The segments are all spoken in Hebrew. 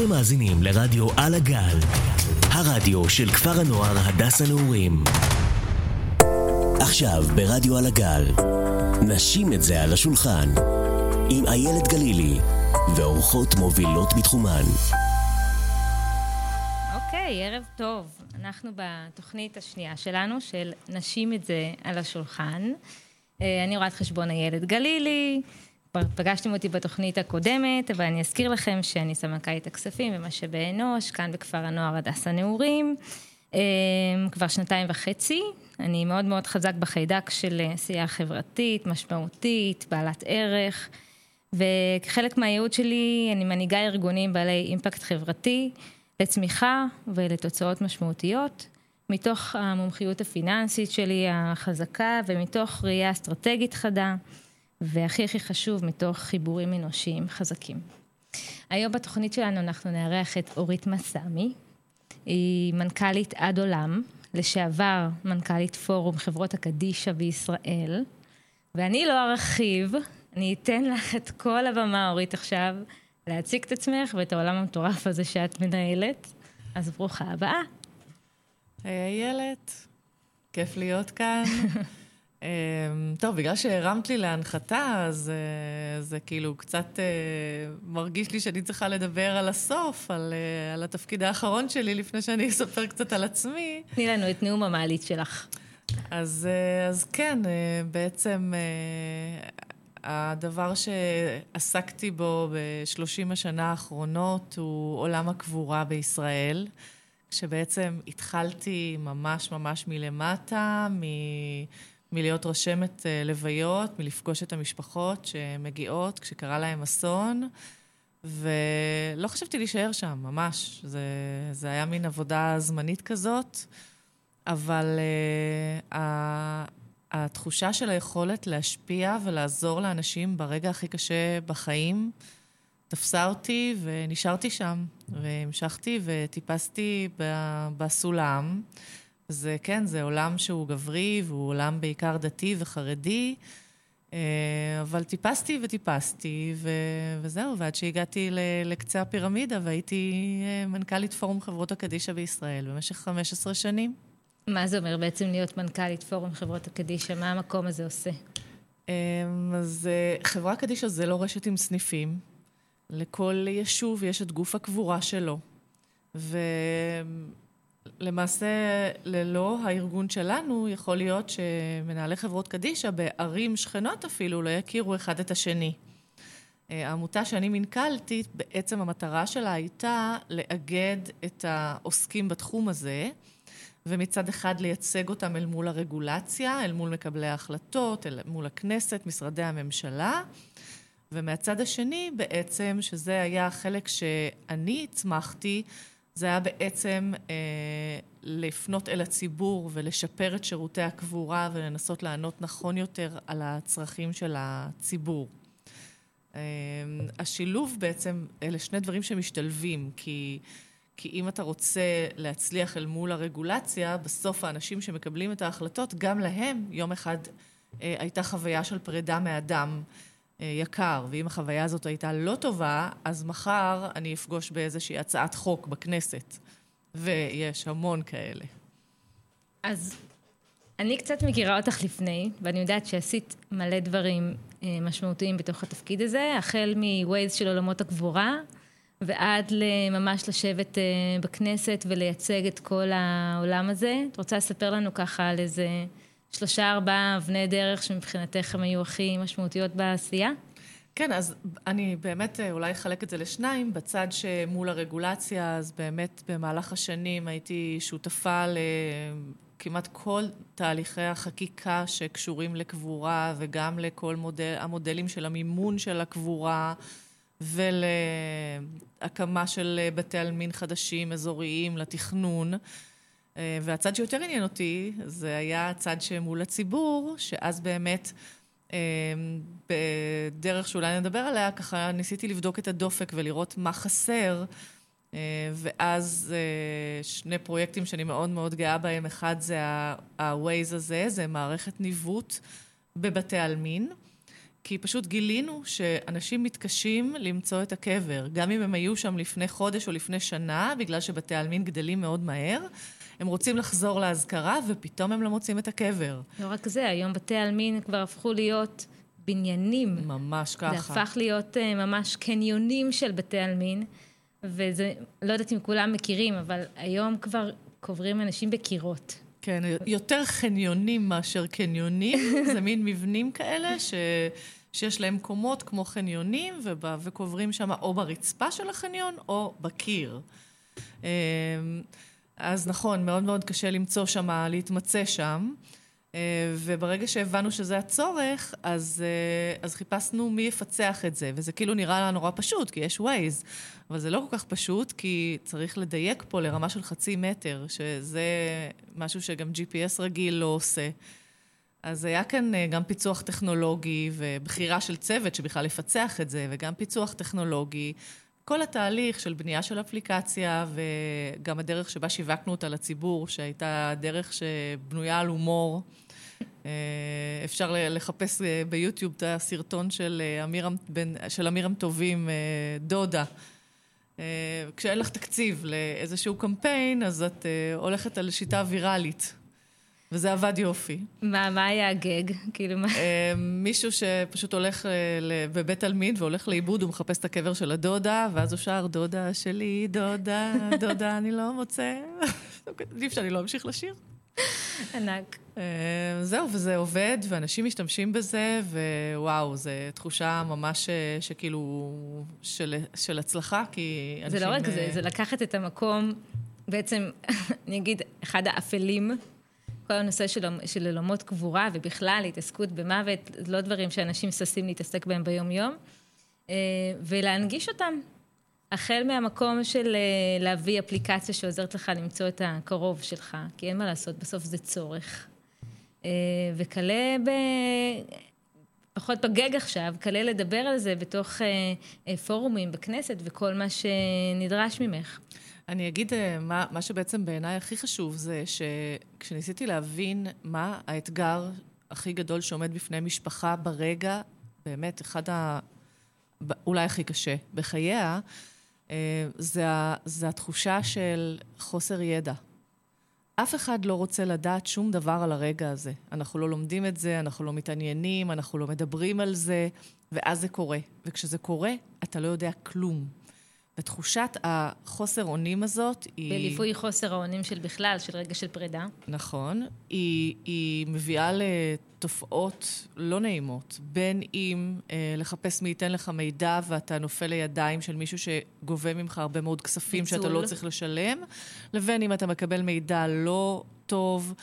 אתם מאזינים לרדיו על הגל, הרדיו של כפר הנוער הדס הנעורים. עכשיו ברדיו על הגל, נשים את זה על השולחן, עם איילת גלילי, ואורחות מובילות בתחומן. אוקיי, ערב טוב. אנחנו בתוכנית השנייה שלנו, של נשים את זה על השולחן. אה, אני רואת חשבון איילת גלילי, פגשתם אותי בתוכנית הקודמת, אבל אני אזכיר לכם שאני סמנכ"לית הכספים במשאבי אנוש, כאן בכפר הנוער הדס הנעורים, אה, כבר שנתיים וחצי. אני מאוד מאוד חזק בחיידק של עשייה חברתית, משמעותית, בעלת ערך, וכחלק מהייעוד שלי אני מנהיגה ארגונים בעלי אימפקט חברתי לצמיחה ולתוצאות משמעותיות. מתוך המומחיות הפיננסית שלי החזקה ומתוך ראייה אסטרטגית חדה. והכי הכי חשוב, מתוך חיבורים אנושיים חזקים. היום בתוכנית שלנו אנחנו נארח את אורית מסמי, היא מנכ"לית עד עולם, לשעבר מנכ"לית פורום חברות הקדישא בישראל, ואני לא ארחיב, אני אתן לך את כל הבמה, אורית, עכשיו, להציג את עצמך ואת העולם המטורף הזה שאת מנהלת. אז ברוכה הבאה. היי איילת, כיף להיות כאן. אמ, טוב, בגלל שהרמת לי להנחתה, אז uh, זה כאילו קצת uh, מרגיש לי שאני צריכה לדבר על הסוף, על, uh, על התפקיד האחרון שלי, לפני שאני אספר קצת על עצמי. תני לנו את נאום המעלית שלך. אז, אז כן, בעצם הדבר שעסקתי בו בשלושים השנה האחרונות הוא עולם הקבורה בישראל. כשבעצם התחלתי ממש ממש מלמטה, מ... מלהיות רשמת אה, לוויות, מלפגוש את המשפחות שמגיעות כשקרה להם אסון, ולא חשבתי להישאר שם, ממש. זה, זה היה מין עבודה זמנית כזאת, אבל uh, התחושה של היכולת להשפיע ולעזור לאנשים ברגע הכי קשה בחיים, תפסה אותי ונשארתי שם, והמשכתי וטיפסתי בסולם. זה כן, זה עולם שהוא גברי, והוא עולם בעיקר דתי וחרדי, אה, אבל טיפסתי וטיפסתי, ו... וזהו, ועד שהגעתי לקצה הפירמידה, והייתי אה, מנכ"לית פורום חברות הקדישא בישראל במשך 15 שנים. מה זה אומר בעצם להיות מנכ"לית פורום חברות הקדישא? מה המקום הזה עושה? אה, אז חברה קדישא זה לא רשת עם סניפים. לכל יישוב יש את גוף הקבורה שלו. ולמעשה, ללא הארגון שלנו, יכול להיות שמנהלי חברות קדישא בערים שכנות אפילו לא יכירו אחד את השני. העמותה שאני מנכ"לתי, בעצם המטרה שלה הייתה לאגד את העוסקים בתחום הזה, ומצד אחד לייצג אותם אל מול הרגולציה, אל מול מקבלי ההחלטות, אל מול הכנסת, משרדי הממשלה. ומהצד השני בעצם, שזה היה החלק שאני הצמחתי, זה היה בעצם אה, לפנות אל הציבור ולשפר את שירותי הקבורה ולנסות לענות נכון יותר על הצרכים של הציבור. אה, השילוב בעצם, אלה שני דברים שמשתלבים, כי, כי אם אתה רוצה להצליח אל מול הרגולציה, בסוף האנשים שמקבלים את ההחלטות, גם להם יום אחד אה, הייתה חוויה של פרידה מאדם. אה, יקר, ואם החוויה הזאת הייתה לא טובה, אז מחר אני אפגוש באיזושהי הצעת חוק בכנסת, ויש המון כאלה. אז אני קצת מכירה אותך לפני, ואני יודעת שעשית מלא דברים אה, משמעותיים בתוך התפקיד הזה, החל מווייז של עולמות הקבורה, ועד ממש לשבת אה, בכנסת ולייצג את כל העולם הזה. את רוצה לספר לנו ככה על איזה... שלושה, ארבעה אבני דרך שמבחינתך הם היו הכי משמעותיות בעשייה? כן, אז אני באמת אה, אולי אחלק את זה לשניים. בצד שמול הרגולציה, אז באמת במהלך השנים הייתי שותפה לכמעט כל תהליכי החקיקה שקשורים לקבורה, וגם לכל מודל, המודלים של המימון של הקבורה, ולהקמה של בתי עלמין חדשים, אזוריים, לתכנון. אה, והצד שיותר עניין אותי, זה היה הצד שמול הציבור, שאז באמת, אה, בדרך שאולי נדבר עליה, ככה ניסיתי לבדוק את הדופק ולראות מה חסר. אה, ואז שני פרויקטים שאני מאוד מאוד גאה בהם, אחד זה ה-Waze הזה, זה מערכת ניווט בבתי עלמין. כי פשוט גילינו שאנשים מתקשים למצוא את הקבר, גם אם הם היו שם לפני חודש או לפני שנה, בגלל שבתי העלמין גדלים מאוד מהר, הם רוצים לחזור לאזכרה ופתאום הם לא מוצאים את הקבר. לא רק זה, היום בתי העלמין כבר הפכו להיות בניינים. ממש ככה. זה הפך להיות uh, ממש קניונים של בתי עלמין, וזה, לא יודעת אם כולם מכירים, אבל היום כבר קוברים אנשים בקירות. כן, יותר חניונים מאשר קניונים, זה מין מבנים כאלה ש... שיש להם קומות כמו חניונים, ובא, וקוברים שם או ברצפה של החניון או בקיר. אז נכון, מאוד מאוד קשה למצוא שם, להתמצא שם. אה, וברגע שהבנו שזה הצורך, אז, אה, אז חיפשנו מי יפצח את זה. וזה כאילו נראה לנו נורא פשוט, כי יש ווייז. אבל זה לא כל כך פשוט, כי צריך לדייק פה לרמה של חצי מטר, שזה משהו שגם GPS רגיל לא עושה. אז היה כאן אה, גם פיצוח טכנולוגי ובחירה של צוות שבכלל יפצח את זה, וגם פיצוח טכנולוגי. כל התהליך של בנייה של אפליקציה וגם הדרך שבה שיווקנו אותה לציבור, שהייתה דרך שבנויה על הומור. אה, אפשר לחפש אה, ביוטיוב את הסרטון של אמיר, של אמירם טובים, דודה. כשאין לך תקציב לאיזשהו קמפיין, אז את הולכת על שיטה ויראלית. וזה עבד יופי. מה, מה היה הגג? כאילו מה? אה, מישהו שפשוט הולך אה, בבית עלמין והולך לאיבוד, הוא מחפש את הקבר של הדודה, ואז הוא שר, דודה שלי, דודה, דודה, אני לא מוצא. עדיף שאני לא אמשיך לשיר. ענק. אה, זהו, וזה עובד, ואנשים משתמשים בזה, ווואו, זו תחושה ממש שכאילו, של, של הצלחה, כי אנשים... זה לא רק זה, זה לקחת את המקום, בעצם, אני אגיד, אחד האפלים כל הנושא של, של עולמות קבורה ובכלל התעסקות במוות, לא דברים שאנשים ששים להתעסק בהם ביום-יום, אה, ולהנגיש אותם. החל מהמקום של אה, להביא אפליקציה שעוזרת לך למצוא את הקרוב שלך, כי אין מה לעשות, בסוף זה צורך. אה, וכלה ב... פחות בגג עכשיו, כלה לדבר על זה בתוך פורומים בכנסת וכל מה שנדרש ממך. אני אגיד, אה, מה, מה שבעצם בעיניי הכי חשוב זה שכשניסיתי להבין מה האתגר הכי גדול שעומד בפני משפחה ברגע, באמת, אחד ה... אולי הכי קשה בחייה, אה, זה, זה התחושה של חוסר ידע. אף אחד לא רוצה לדעת שום דבר על הרגע הזה. אנחנו לא לומדים את זה, אנחנו לא מתעניינים, אנחנו לא מדברים על זה, ואז זה קורה. וכשזה קורה, אתה לא יודע כלום. ותחושת החוסר אונים הזאת היא... בליווי חוסר האונים של בכלל, של רגע של פרידה. נכון. היא, היא מביאה לתופעות לא נעימות, בין אם אה, לחפש מי ייתן לך מידע ואתה נופל לידיים של מישהו שגובה ממך הרבה מאוד כספים ניצול. שאתה לא צריך לשלם, לבין אם אתה מקבל מידע לא טוב.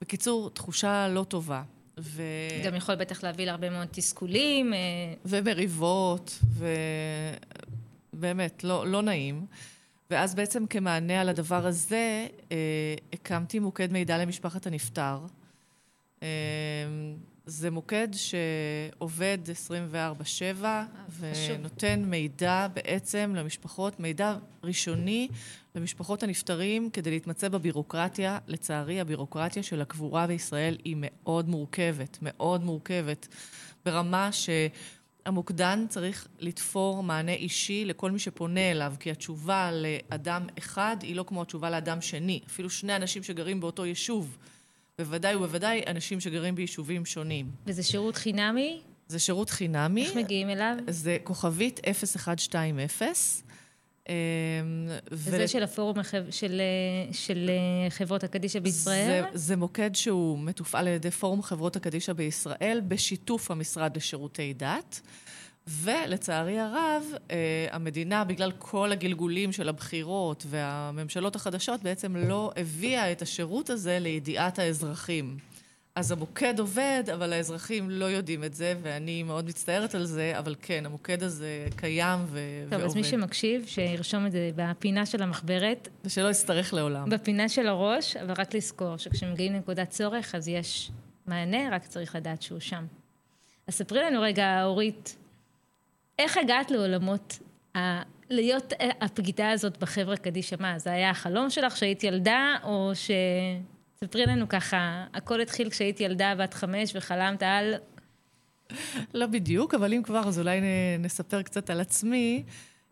בקיצור, תחושה לא טובה. ו... גם יכול בטח להביא להרבה מאוד תסכולים. אה, ומריבות, ו... באמת, לא, לא נעים. ואז בעצם כמענה על הדבר הזה, אה, הקמתי מוקד מידע למשפחת הנפטר. אה, זה מוקד שעובד 24/7 ונותן מידע בעצם למשפחות, מידע ראשוני למשפחות הנפטרים כדי להתמצא בבירוקרטיה. לצערי, הבירוקרטיה של הקבורה בישראל היא מאוד מורכבת, מאוד מורכבת, ברמה ש... המוקדן צריך לתפור מענה אישי לכל מי שפונה אליו, כי התשובה לאדם אחד היא לא כמו התשובה לאדם שני. אפילו שני אנשים שגרים באותו יישוב. בוודאי ובוודאי אנשים שגרים ביישובים שונים. וזה שירות חינמי? זה שירות חינמי. איך מגיעים אליו? זה כוכבית 0120. אמ, ו... של הפורום של, של אה, חברות הקדישא בישראל? זה, זה מוקד שהוא מתופעל על ידי פורום חברות הקדישא בישראל בשיתוף המשרד לשירותי דת. ולצערי הרב, אה, המדינה, בגלל כל הגלגולים של הבחירות והממשלות החדשות, בעצם לא הביאה את השירות הזה לידיעת האזרחים. אז המוקד עובד, אבל האזרחים לא יודעים את זה, ואני מאוד מצטערת על זה, אבל כן, המוקד הזה קיים ו- טוב, ועובד. טוב, אז מי שמקשיב, שירשום את זה בפינה של המחברת. ושלא יצטרך לעולם. בפינה של הראש, אבל רק לזכור שכשמגיעים לנקודת צורך, אז יש מענה, רק צריך לדעת שהוא שם. אז ספרי לנו רגע, אורית, איך הגעת לעולמות ה... להיות הפגידה הזאת בחברה קדישא? מה, זה היה החלום שלך כשהיית ילדה, או ש... ספרי לנו ככה, הכל התחיל כשהיית ילדה בת חמש וחלמת על... לא בדיוק, אבל אם כבר, אז אולי נספר קצת על עצמי.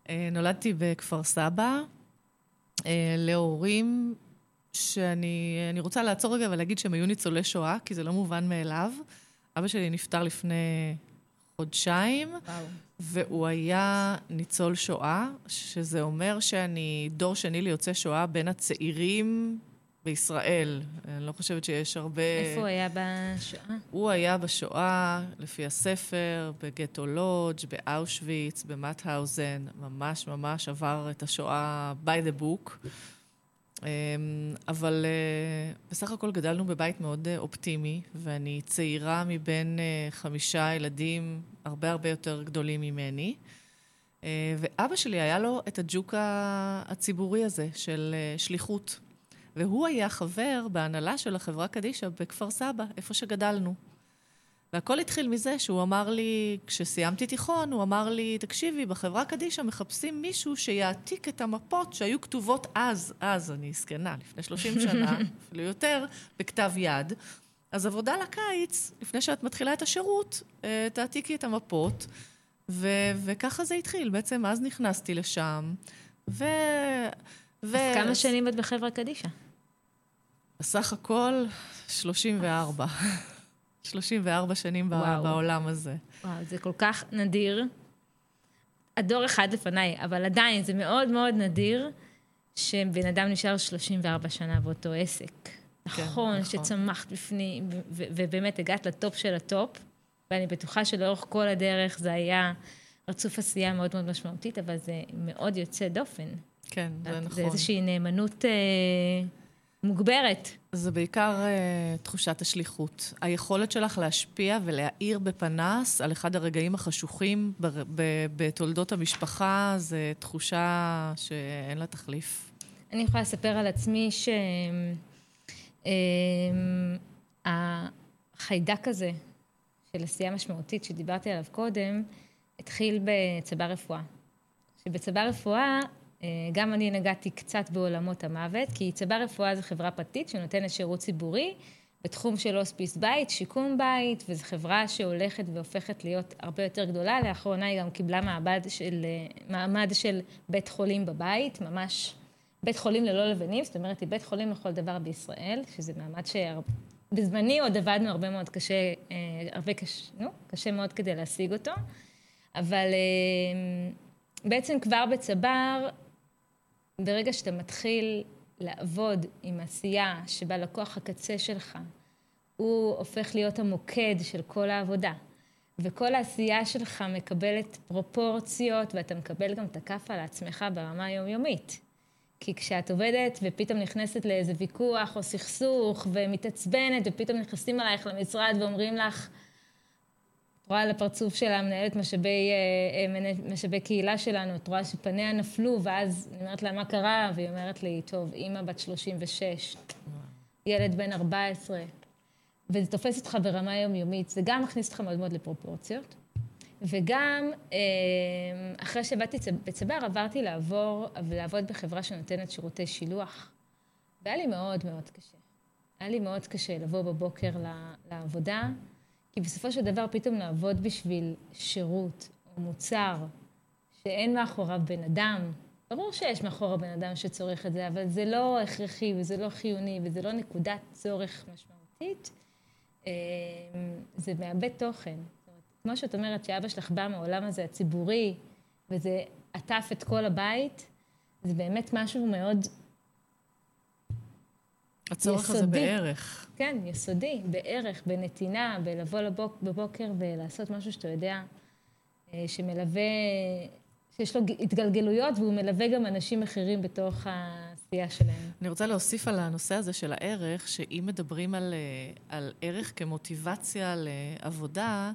אה, נולדתי בכפר סבא, אה, להורים שאני רוצה לעצור רגע ולהגיד שהם היו ניצולי שואה, כי זה לא מובן מאליו. אבא שלי נפטר לפני חודשיים, וואו. והוא היה ניצול שואה, שזה אומר שאני דור שני ליוצאי שואה בין הצעירים בישראל. אני לא חושבת שיש הרבה... איפה הוא היה בשואה? הוא היה בשואה, לפי הספר, בגטו לודג', באושוויץ, במטהאוזן, ממש ממש עבר את השואה by the book. אמ, אבל אה, בסך הכל גדלנו בבית מאוד אה, אופטימי, ואני צעירה מבין אה, חמישה ילדים הרבה הרבה יותר גדולים ממני. ואבא שלי היה לו את הג'וק הציבורי הזה של שליחות. והוא היה חבר בהנהלה של החברה קדישא בכפר סבא, איפה שגדלנו. והכל התחיל מזה שהוא אמר לי, כשסיימתי תיכון, הוא אמר לי, תקשיבי, בחברה קדישא מחפשים מישהו שיעתיק את המפות שהיו כתובות אז, אז, אני זקנה, לפני 30 שנה, אפילו יותר, בכתב יד. אז עבודה לקיץ, לפני שאת מתחילה את השירות, אה, תעתיקי את המפות. ו- וככה זה התחיל, בעצם אז נכנסתי לשם, ו... ו... אז כמה שנים את בחברה קדישא? בסך הכל 34. 34 שנים וואו. בעולם הזה. וואו, זה כל כך נדיר. הדור אחד לפניי, אבל עדיין זה מאוד מאוד נדיר שבן אדם נשאר 34 שנה באותו עסק. כן, נכון, נכון, שצמחת בפנים, ובאמת הגעת ל top של ה top, ואני בטוחה שלאורך כל הדרך זה היה רצוף עשייה מאוד מאוד משמעותית, אבל זה מאוד יוצא דופן. כן, זה נכון. זה איזושהי נאמנות אה, מוגברת. זה בעיקר אה, תחושת השליחות. היכולת שלך להשפיע ולהאיר בפנס על אחד הרגעים החשוכים ב- ב- בתולדות המשפחה, זו תחושה שאין לה תחליף. אני יכולה לספר על עצמי שהחיידק um, הזה של עשייה משמעותית שדיברתי עליו קודם, התחיל בצבא רפואה. שבצבא רפואה אה, גם אני נגעתי קצת בעולמות המוות, כי צבא רפואה זו חברה פרטית שנותנת שירות ציבורי בתחום של הוספיס בית, שיקום בית, וזו חברה שהולכת והופכת להיות הרבה יותר גדולה. לאחרונה היא גם קיבלה מעמד של, אה, מעמד של בית חולים בבית, ממש בית חולים ללא לבנים, זאת אומרת, היא בית חולים לכל דבר בישראל, שזה מעמד שבזמני עוד עבדנו הרבה מאוד קשה, אה, הרבה קשה, נו, קשה מאוד כדי להשיג אותו, אבל בעצם כבר בצבר ברגע שאתה מתחיל לעבוד עם עשייה שבה לקוח הקצה שלך, הוא הופך להיות המוקד של כל העבודה. וכל העשייה שלך מקבלת פרופורציות, ואתה מקבל גם את הכאפה לעצמך ברמה היומיומית. כי כשאת עובדת ופתאום נכנסת לאיזה ויכוח או סכסוך ומתעצבנת, ופתאום נכנסים אלייך למשרד ואומרים לך, רואה על הפרצוף של המנהלת משאבי, אה, אה, משאבי קהילה שלנו, את רואה שפניה נפלו, ואז אני אומרת לה, מה קרה? והיא אומרת לי, טוב, אימא בת 36, ילד בן 14, וזה תופס אותך ברמה יומיומית, זה גם מכניס אותך מאוד מאוד לפרופורציות. וגם אה, אחרי שעבדתי בצבר, עברתי לעבור ולעבוד בחברה שנותנת שירותי שילוח. והיה לי מאוד מאוד קשה. היה לי מאוד קשה לבוא בבוקר לעבודה. כי בסופו של דבר פתאום לעבוד בשביל שירות או מוצר שאין מאחוריו בן אדם, ברור שיש מאחורי בן אדם שצורך את זה, אבל זה לא הכרחי וזה לא חיוני וזה לא נקודת צורך משמעותית, אה, זה מאבד תוכן. כמו שאת אומרת שאבא שלך בא מהעולם הזה הציבורי, וזה עטף את כל הבית, זה באמת משהו מאוד הצורך יסודי. הזה בערך. כן, יסודי, בערך, בנתינה, בלבוא לבוק, בבוקר ולעשות משהו שאתה יודע, אה, שמלווה, שיש לו התגלגלויות והוא מלווה גם אנשים אחרים בתוך העשייה שלהם. אני רוצה להוסיף על הנושא הזה של הערך, שאם מדברים על, אה, על ערך כמוטיבציה לעבודה,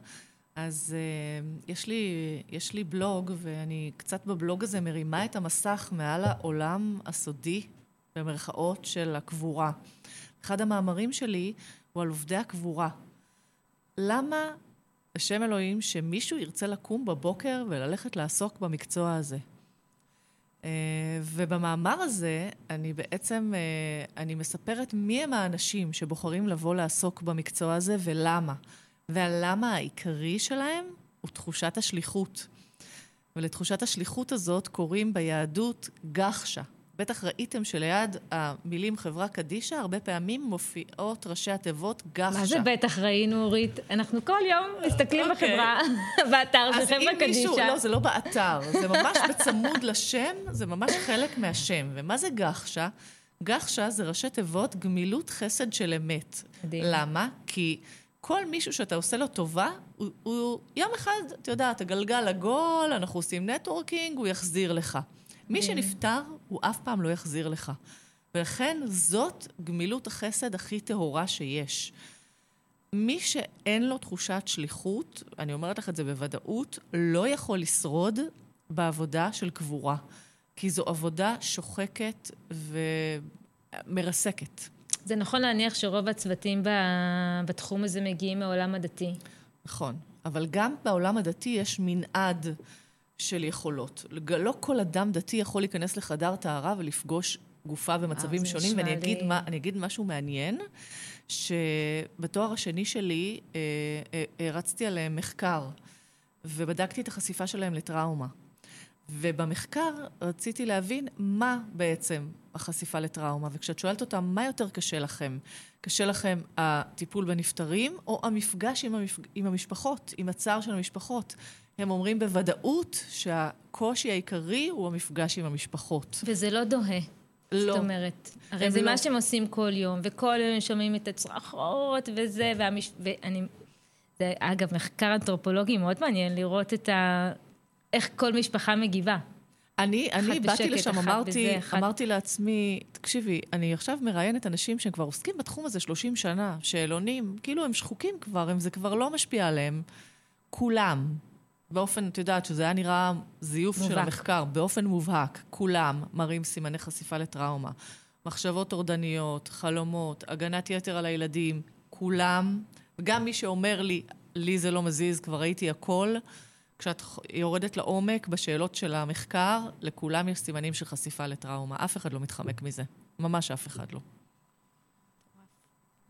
אז uh, יש, לי, יש לי בלוג, ואני קצת בבלוג הזה מרימה את המסך מעל העולם הסודי במרכאות של הקבורה. אחד המאמרים שלי הוא על עובדי הקבורה. למה, בשם אלוהים, שמישהו ירצה לקום בבוקר וללכת לעסוק במקצוע הזה? Uh, ובמאמר הזה אני בעצם, uh, אני מספרת מי הם האנשים שבוחרים לבוא לעסוק במקצוע הזה ולמה. והלמה העיקרי שלהם הוא תחושת השליחות. ולתחושת השליחות הזאת קוראים ביהדות גחשה. בטח ראיתם שליד המילים חברה קדישא, הרבה פעמים מופיעות ראשי התיבות גחשה. מה זה בטח ראינו, אורית? אנחנו כל יום מסתכלים okay. אוקיי. בחברה, באתר של חברה קדישא. אז אם מישהו, לא, זה לא באתר, זה ממש בצמוד לשם, זה ממש חלק מהשם. ומה זה גחשה? גחשה זה ראשי תיבות גמילות חסד של אמת. מדהים. למה? כי כל מישהו שאתה עושה לו טובה, הוא, הוא יום אחד, אתה יודע, אתה גלגל עגול, אנחנו עושים נטוורקינג, הוא יחזיר לך. מי שנפטר, הוא אף פעם לא יחזיר לך. ולכן זאת גמילות החסד הכי טהורה שיש. מי שאין לו תחושת שליחות, אני אומרת לך את זה בוודאות, לא יכול לשרוד בעבודה של קבורה. כי זו עבודה שוחקת ומרסקת. זה נכון להניח שרוב הצוותים בתחום הזה מגיעים מעולם הדתי. נכון, אבל גם בעולם הדתי יש מנעד של יכולות. לא כל אדם דתי יכול להיכנס לחדר טהרה ולפגוש גופה במצבים אה, שונים, ואני אגיד, לי... מה, אגיד משהו מעניין, שבתואר השני שלי אה, אה, הרצתי על מחקר, ובדקתי את החשיפה שלהם לטראומה. ובמחקר רציתי להבין מה בעצם החשיפה לטראומה. וכשאת שואלת אותם, מה יותר קשה לכם? קשה לכם הטיפול בנפטרים או המפגש עם, המפ... עם המשפחות, עם הצער של המשפחות? הם אומרים בוודאות שהקושי העיקרי הוא המפגש עם המשפחות. וזה לא דוהה. לא. זאת אומרת, הרי זה לא... מה שהם עושים כל יום, וכל יום הם שומעים את הצרחות וזה, והמש... ואני... זה, אגב, מחקר אנתרופולוגי מאוד מעניין לראות את ה... איך כל משפחה מגיבה. אני, אני באתי לשם, אמרתי, בזה, אחת... אמרתי לעצמי, תקשיבי, אני עכשיו מראיינת אנשים שהם כבר עוסקים בתחום הזה 30 שנה, שאלונים, כאילו הם שחוקים כבר, הם, זה כבר לא משפיע עליהם. כולם, באופן, את יודעת, שזה היה נראה זיוף מובהק. של המחקר, באופן מובהק, כולם מראים סימני חשיפה לטראומה. מחשבות טורדניות, חלומות, הגנת יתר על הילדים, כולם, וגם מי שאומר לי, לי זה לא מזיז, כבר ראיתי הכל, כשאת יורדת לעומק בשאלות של המחקר, לכולם יש סימנים של חשיפה לטראומה. אף אחד לא מתחמק מזה. ממש אף אחד לא.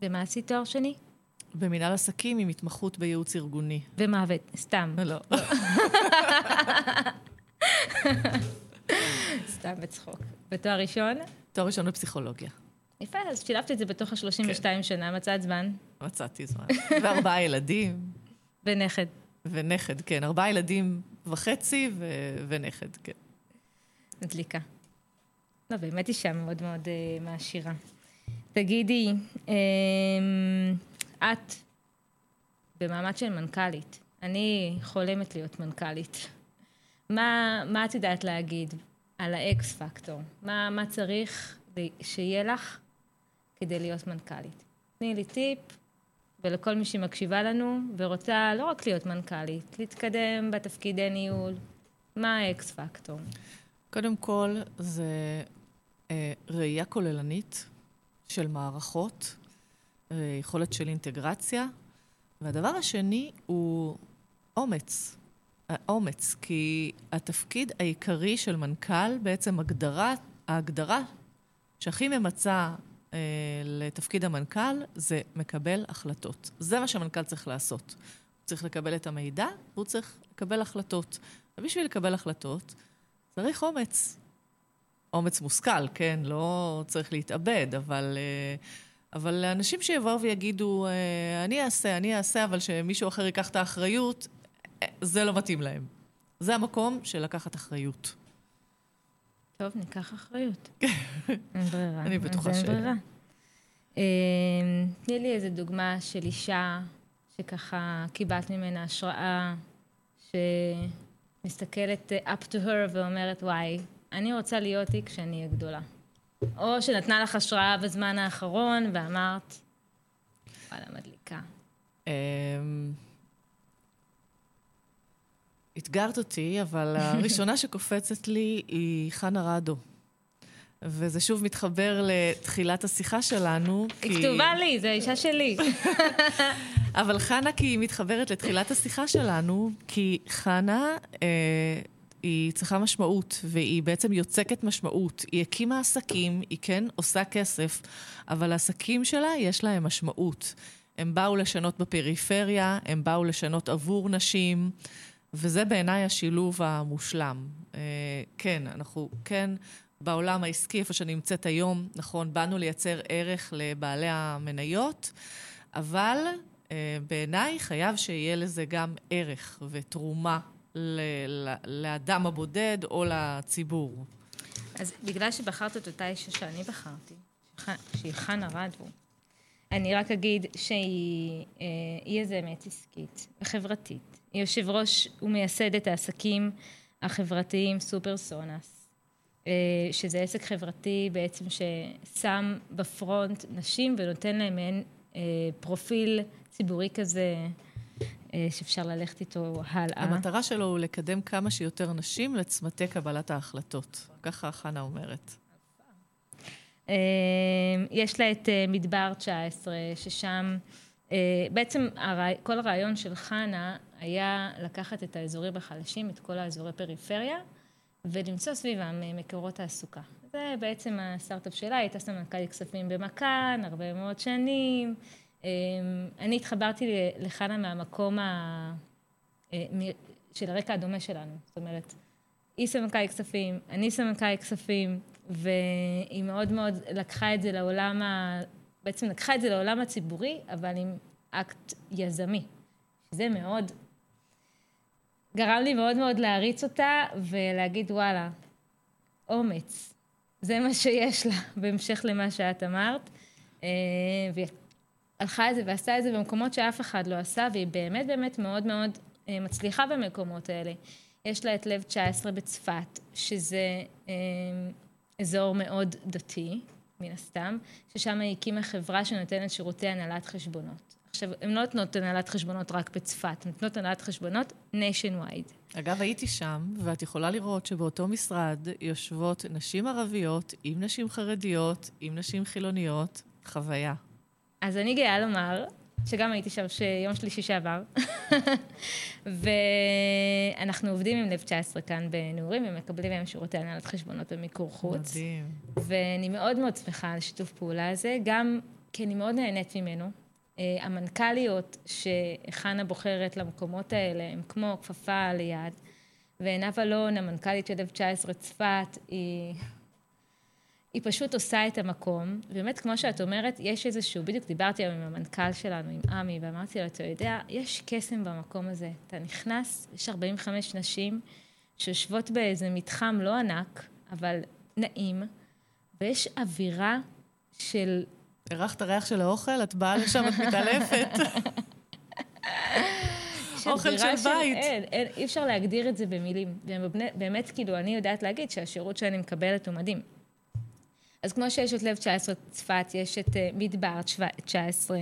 ומה עשית תואר שני? במנהל עסקים עם התמחות בייעוץ ארגוני. ומוות, סתם. לא. סתם בצחוק. בתואר ראשון? תואר ראשון בפסיכולוגיה. יפה, אז שילבתי את זה בתוך ה-32 כן. שנה, מצאת זמן? מצאתי זמן. וארבעה ילדים. ונכד. ונכד, כן. ארבעה ילדים וחצי ו- ונכד, כן. מדליקה. לא, באמת אישה מאוד מאוד uh, מעשירה. תגידי, um, את במעמד של מנכ"לית, אני חולמת להיות מנכ"לית. מה, מה את יודעת להגיד על ה X factor? מה, מה צריך שיהיה לך כדי להיות מנכ"לית? תני לי טיפ, ולכל מי שמקשיבה לנו ורוצה לא רק להיות מנכ"לית, להתקדם בתפקידי ניהול. מה ה X factor? קודם כל, זה אה, ראייה כוללנית של מערכות, אה, יכולת של אינטגרציה, והדבר השני הוא אומץ. אומץ, כי התפקיד העיקרי של מנכ"ל, בעצם הגדרה, ההגדרה שהכי ממצה אה, לתפקיד המנכ"ל זה מקבל החלטות. זה מה שהמנכ"ל צריך לעשות. הוא צריך לקבל את המידע, והוא צריך לקבל החלטות. ובשביל לקבל החלטות צריך אומץ. אומץ מושכל, כן? לא צריך להתאבד, אבל... אה, אבל אנשים שיבואו ויגידו, אה, אני אעשה, אני אעשה, אבל שמישהו אחר ייקח את האחריות, זה לא מתאים להם. זה המקום של לקחת אחריות. טוב, ניקח אחריות. אין ברירה. אני בטוחה ש... אין ברירה. אמ, תני לי איזה דוגמה של אישה שככה קיבלת ממנה השראה, שמסתכלת up to her ואומרת, וואי, אני רוצה להיות היא כשאני אהיה גדולה. או שנתנה לך השראה בזמן האחרון ואמרת, וואלה, מדליקה. אתגרת אותי, אבל הראשונה שקופצת לי היא חנה רדו. וזה שוב מתחבר לתחילת השיחה שלנו. היא כי... כתובה לי, זו האישה שלי. אבל חנה, כי היא מתחברת לתחילת השיחה שלנו, כי חנה, אה, היא צריכה משמעות, והיא בעצם יוצקת משמעות. היא הקימה עסקים, היא כן עושה כסף, אבל העסקים שלה, יש להם משמעות. הם באו לשנות בפריפריה, הם באו לשנות עבור נשים, וזה בעיניי השילוב המושלם. אה, כן, אנחנו כן בעולם העסקי, איפה שאני נמצאת היום, נכון, באנו לייצר ערך לבעלי המניות, אבל אה, בעיניי חייב שיהיה לזה גם ערך ותרומה לאדם הבודד או לציבור. אז בגלל שבחרת את אותה אישה שאני בחרתי, שהיא חנה רדו, אני רק אגיד שהיא אה, איזה אמת עסקית וחברתית. יושב ראש ומייסדת העסקים החברתיים סופר סונאס, אה, שזה עסק חברתי בעצם ששם בפרונט נשים ונותן להם מעין אה, פרופיל ציבורי כזה שאפשר ללכת איתו הלאה. המטרה שלו הוא לקדם כמה שיותר נשים לצמתי קבלת ההחלטות. ככה חנה אומרת. יש לה את אה, מדבר 19, ששם אה, בעצם כל הרעיון של חנה היה לקחת את האזורים החלשים, את כל האזורי פריפריה, ולמצוא סביבם אה, מקורות תעסוקה. זה בעצם הסטארט-אפ שלה, הייתה סמנכ"לית כספים במכאן, הרבה מאוד שנים. אמ, אני התחברתי לחנה מהמקום ה... של הרקע הדומה שלנו. זאת אומרת, היא סמנכ"לית כספים, אני סמנכ"לית כספים, והיא מאוד מאוד לקחה את זה לעולם ה... בעצם לקחה את זה לעולם הציבורי, אבל עם אקט יזמי. זה מאוד... גרם לי מאוד מאוד להריץ אותה ולהגיד, וואלה, אומץ. זה מה שיש לה, בהמשך למה שאת אמרת. אה, והיא הלכה את זה ועשתה את זה במקומות שאף אחד לא עשה, והיא באמת באמת מאוד מאוד אה, מצליחה במקומות האלה. יש לה את לב 19 בצפת, שזה אה, אזור מאוד דתי, מן הסתם, ששם היא הקימה חברה שנותנת שירותי הנהלת חשבונות. עכשיו, הן לא נותנות הנהלת חשבונות רק בצפת, הן נותנות הנהלת חשבונות nationwide. אגב, הייתי שם, ואת יכולה לראות שבאותו משרד יושבות נשים ערביות עם נשים חרדיות, עם נשים חילוניות, חוויה. אז אני גאה לומר שגם הייתי שם שיום שלישי שעבר. ואנחנו עובדים עם לב 19 כאן בנעורים, ומקבלים היום שירותי הנהלת חשבונות במיקור חוץ. מדהים. ואני מאוד מאוד שמחה על שיתוף פעולה הזה, גם כי אני מאוד נהנית ממנו. Uh, המנכ"ליות שחנה בוחרת למקומות האלה הן כמו כפפה ליד. ועינב אלון, המנכ"לית של לב 19 צפת, היא היא פשוט עושה את המקום. באמת, כמו שאת אומרת, יש איזשהו, בדיוק דיברתי היום עם המנכ"ל שלנו, עם עמי, ואמרתי לו, אתה יודע, יש קסם במקום הזה. אתה נכנס, יש 45 נשים שיושבות באיזה מתחם לא ענק, אבל נעים, ויש אווירה של... הרחת ריח של האוכל? את באה לשם, את מתעלפת. אוכל של בית. אין, אין, אי אפשר להגדיר את זה במילים. באמת, כאילו, אני יודעת להגיד שהשירות שאני מקבלת הוא מדהים. אז כמו שיש את לב 19 צפת, יש את uh, מדבר 19,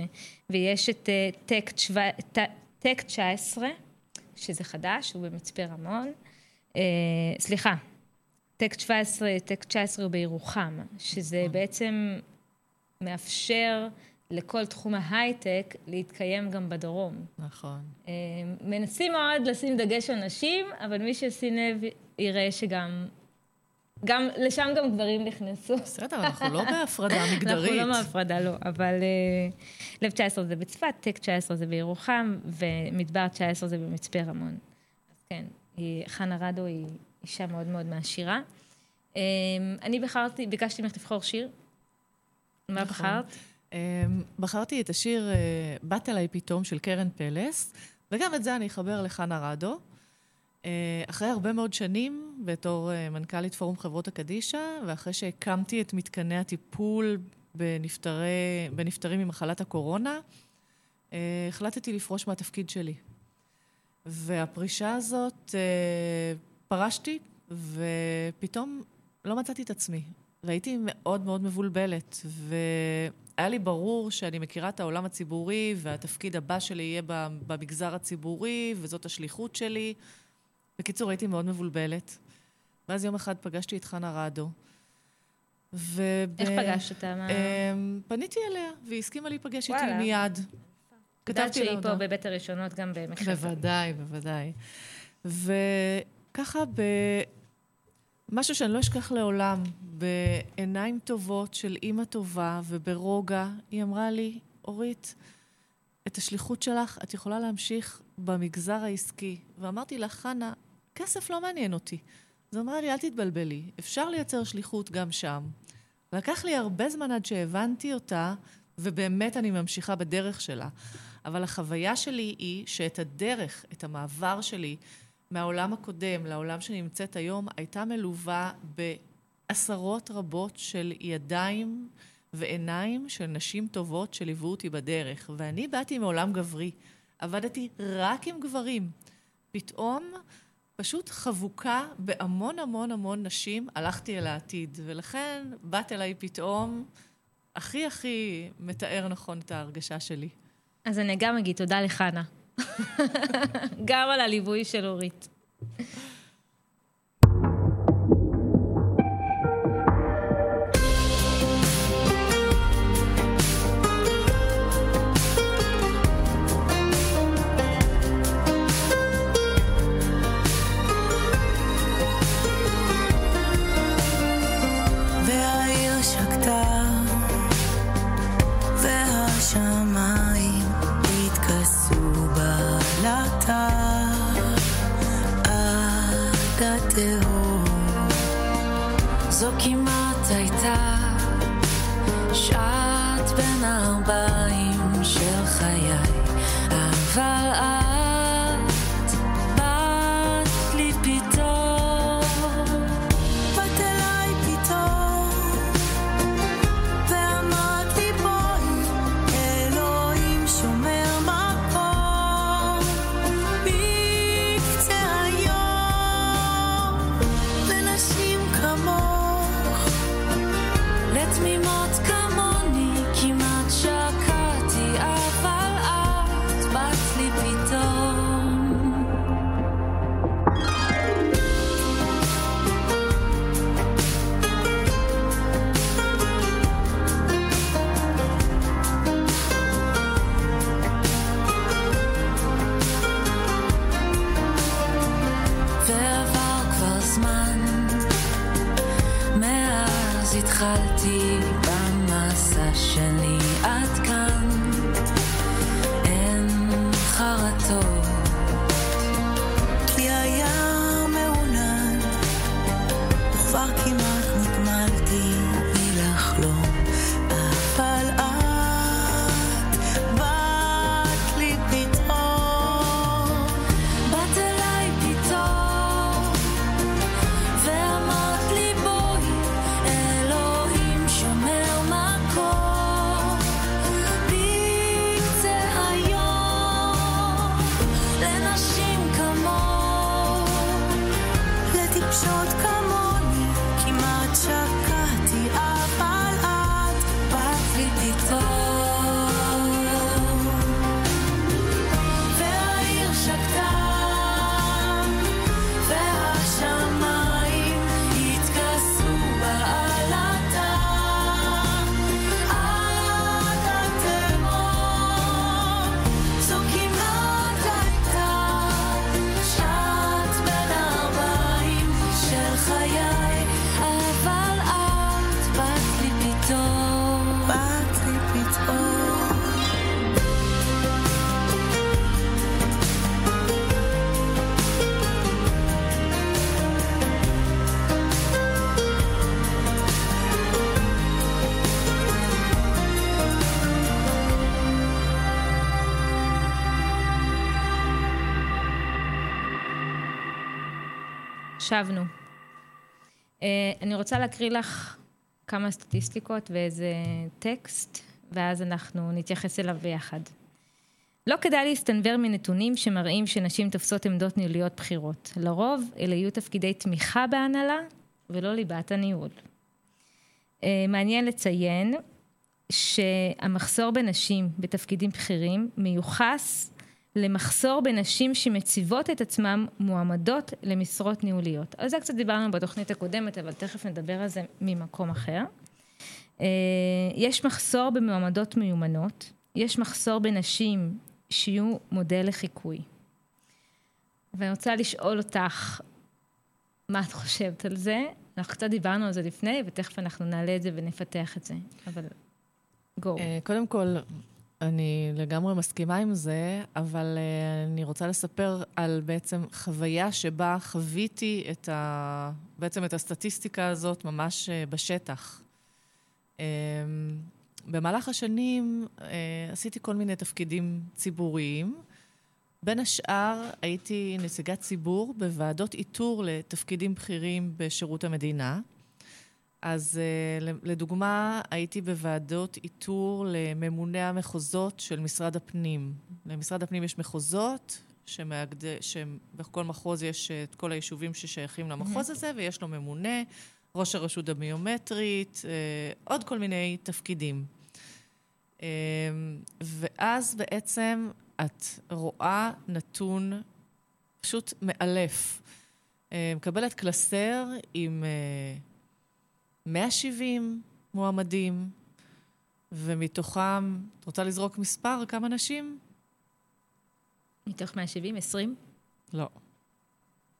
ויש את uh, טק 19, שזה חדש, הוא במצפה רמון. Uh, סליחה, טק 17, טק 19 הוא בירוחם, שזה נכון. בעצם מאפשר לכל תחום ההייטק להתקיים גם בדרום. נכון. מנסים מאוד לשים דגש על נשים, אבל מי שישים לב יראה שגם גם, לשם גם גברים נכנסו. בסדר, אנחנו לא בהפרדה מגדרית. אנחנו לא בהפרדה, לא, אבל uh, לב 19 זה בצפת, טק 19 זה בירוחם, ומדבר 19 זה במצפה רמון. אז כן, היא, חנה רדו היא אישה מאוד מאוד מעשירה. Um, אני בחרתי, ביקשתי ממך לבחור שיר. מה נכון. בחרת? Um, בחרתי את השיר uh, "באת אליי פתאום" של קרן פלס, וגם את זה אני אחבר לחנה רדו. אה, אחרי הרבה מאוד שנים, בתור אה, מנכ"לית פורום חברות הקדישא, ואחרי שהקמתי את מתקני הטיפול בנפטרי, בנפטרים ממחלת הקורונה, אה, החלטתי לפרוש מהתפקיד שלי. והפרישה הזאת, פרשתי, ופתאום לא מצאתי את עצמי. והייתי מאוד מאוד מבולבלת, והיה לי ברור שאני מכירה את העולם הציבורי, והתפקיד הבא שלי יהיה במגזר הציבורי, וזאת השליחות שלי. בקיצור, הייתי מאוד מבולבלת. ואז יום אחד פגשתי את חנה רדו. וב... איך פגשת אותה? מה... אמ, פניתי אליה, והיא הסכימה להיפגש איתי מיד. כתבתי לה שהיא פה בבית הראשונות גם במחשב. בוודאי, בוודאי. וככה, במשהו שאני לא אשכח לעולם, בעיניים טובות של אימא טובה וברוגע, היא אמרה לי, אורית, את השליחות שלך את יכולה להמשיך במגזר העסקי. ואמרתי לה, חנה, כסף לא מעניין אותי. אז אמרה לי, אל תתבלבלי, אפשר לייצר שליחות גם שם. לקח לי הרבה זמן עד שהבנתי אותה, ובאמת אני ממשיכה בדרך שלה. אבל החוויה שלי היא שאת הדרך, את המעבר שלי מהעולם הקודם לעולם שנמצאת היום, הייתה מלווה בעשרות רבות של ידיים ועיניים של נשים טובות שליוו אותי בדרך. ואני באתי מעולם גברי, עבדתי רק עם גברים. פתאום, פשוט חבוקה בהמון המון המון נשים, הלכתי אל העתיד. ולכן באת אליי פתאום, הכי הכי מתאר נכון את ההרגשה שלי. אז אני גם אגיד תודה לחנה. גם על הליווי של אורית. שבנו. Uh, אני רוצה להקריא לך כמה סטטיסטיקות ואיזה טקסט, ואז אנחנו נתייחס אליו ביחד. לא כדאי להסתנוור מנתונים שמראים שנשים תופסות עמדות ניהוליות בכירות. לרוב, אלה יהיו תפקידי תמיכה בהנהלה ולא ליבת הניהול. Uh, מעניין לציין שהמחסור בנשים בתפקידים בכירים מיוחס למחסור בנשים שמציבות את עצמן מועמדות למשרות ניהוליות. על זה קצת דיברנו בתוכנית הקודמת, אבל תכף נדבר על זה ממקום אחר. אה, יש מחסור במועמדות מיומנות, יש מחסור בנשים שיהיו מודל לחיקוי. ואני רוצה לשאול אותך, מה את חושבת על זה? אנחנו קצת דיברנו על זה לפני, ותכף אנחנו נעלה את זה ונפתח את זה, אבל גו. אה, קודם כל, אני לגמרי מסכימה עם זה, אבל uh, אני רוצה לספר על בעצם חוויה שבה חוויתי את ה... בעצם את הסטטיסטיקה הזאת ממש uh, בשטח. Um, במהלך השנים uh, עשיתי כל מיני תפקידים ציבוריים. בין השאר, הייתי נציגת ציבור בוועדות איתור לתפקידים בכירים בשירות המדינה. אז uh, לדוגמה, הייתי בוועדות איתור לממוני המחוזות של משרד הפנים. למשרד הפנים יש מחוזות, שמאגד... שבכל מחוז יש את כל היישובים ששייכים למחוז הזה, ויש לו ממונה, ראש הרשות הביומטרית, uh, עוד כל מיני תפקידים. ואז בעצם את רואה נתון פשוט מאלף. מקבלת קלסר עם 170 מועמדים, ומתוכם, את רוצה לזרוק מספר? כמה נשים? מתוך 170? 20? לא.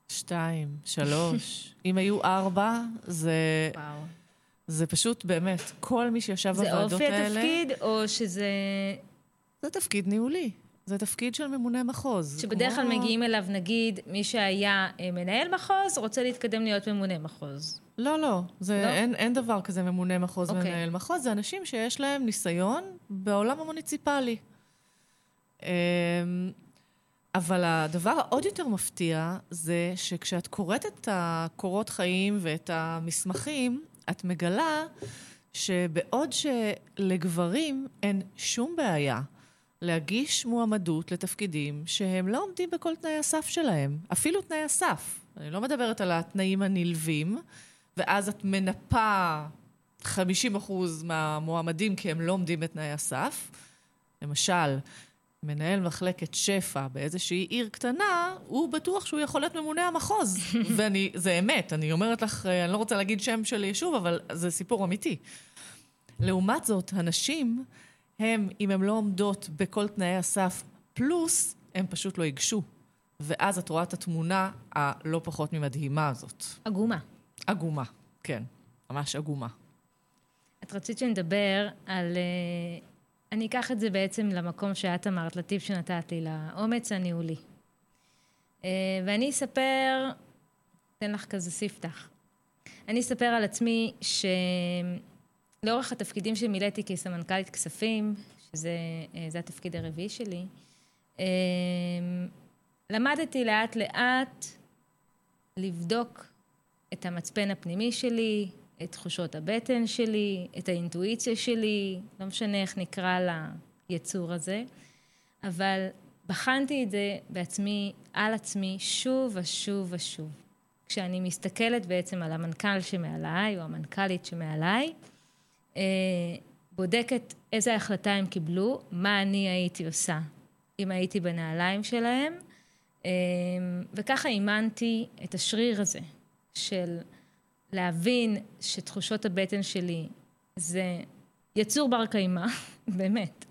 שתיים, שלוש. אם היו ארבע, זה... וואו. זה פשוט באמת, כל מי שישב בוועדות האלה... זה אופי התפקיד, או שזה... זה תפקיד ניהולי. זה תפקיד של ממונה מחוז. שבדרך כלל כמו... מגיעים אליו, נגיד, מי שהיה אה, מנהל מחוז, רוצה להתקדם להיות ממונה מחוז. לא, לא. זה, לא? אין, אין דבר כזה ממונה מחוז okay. אוקיי. ומנהל מחוז. זה אנשים שיש להם ניסיון בעולם המוניציפלי. אמ, אבל הדבר העוד יותר מפתיע זה שכשאת קוראת את הקורות חיים ואת המסמכים, את מגלה שבעוד שלגברים אין שום בעיה להגיש מועמדות לתפקידים שהם לא עומדים בכל תנאי הסף שלהם, אפילו תנאי הסף. אני לא מדברת על התנאים הנלווים, ואז את מנפה 50% מהמועמדים כי הם לא עומדים בתנאי הסף. למשל, מנהל מחלקת שפע באיזושהי עיר קטנה, הוא בטוח שהוא יכול להיות ממונה המחוז. ואני, זה אמת, אני אומרת לך, אני לא רוצה להגיד שם של יישוב, אבל זה סיפור אמיתי. לעומת זאת, הנשים, הם, אם הן לא עומדות בכל תנאי הסף, פלוס, הם פשוט לא ייגשו. ואז את רואה את התמונה הלא פחות ממדהימה הזאת. עגומה. עגומה, כן. ממש עגומה. את רצית שנדבר על... אה, אני אקח את זה בעצם למקום שאת אמרת, לטיפ שנתת לי, לאומץ הניהולי. אה, ואני אספר, אתן לך כזה ספתח. אני אספר על עצמי שלאורך התפקידים שמילאתי כסמנכ"לית כספים, שזה אה, התפקיד הרביעי שלי, למדתי לאט לאט לבדוק את המצפן הפנימי שלי, את תחושות הבטן שלי, את האינטואיציה שלי, לא משנה איך נקרא ליצור הזה, אבל בחנתי את זה בעצמי, על עצמי, שוב ושוב ושוב. כשאני מסתכלת בעצם על המנכ"ל שמעליי, או המנכ"לית שמעליי, בודקת איזה החלטה הם קיבלו, מה אני הייתי עושה אם הייתי בנעליים שלהם, אה, וככה אימנתי את השריר הזה של להבין שתחושות הבטן שלי זה יצור בר קיימא, באמת.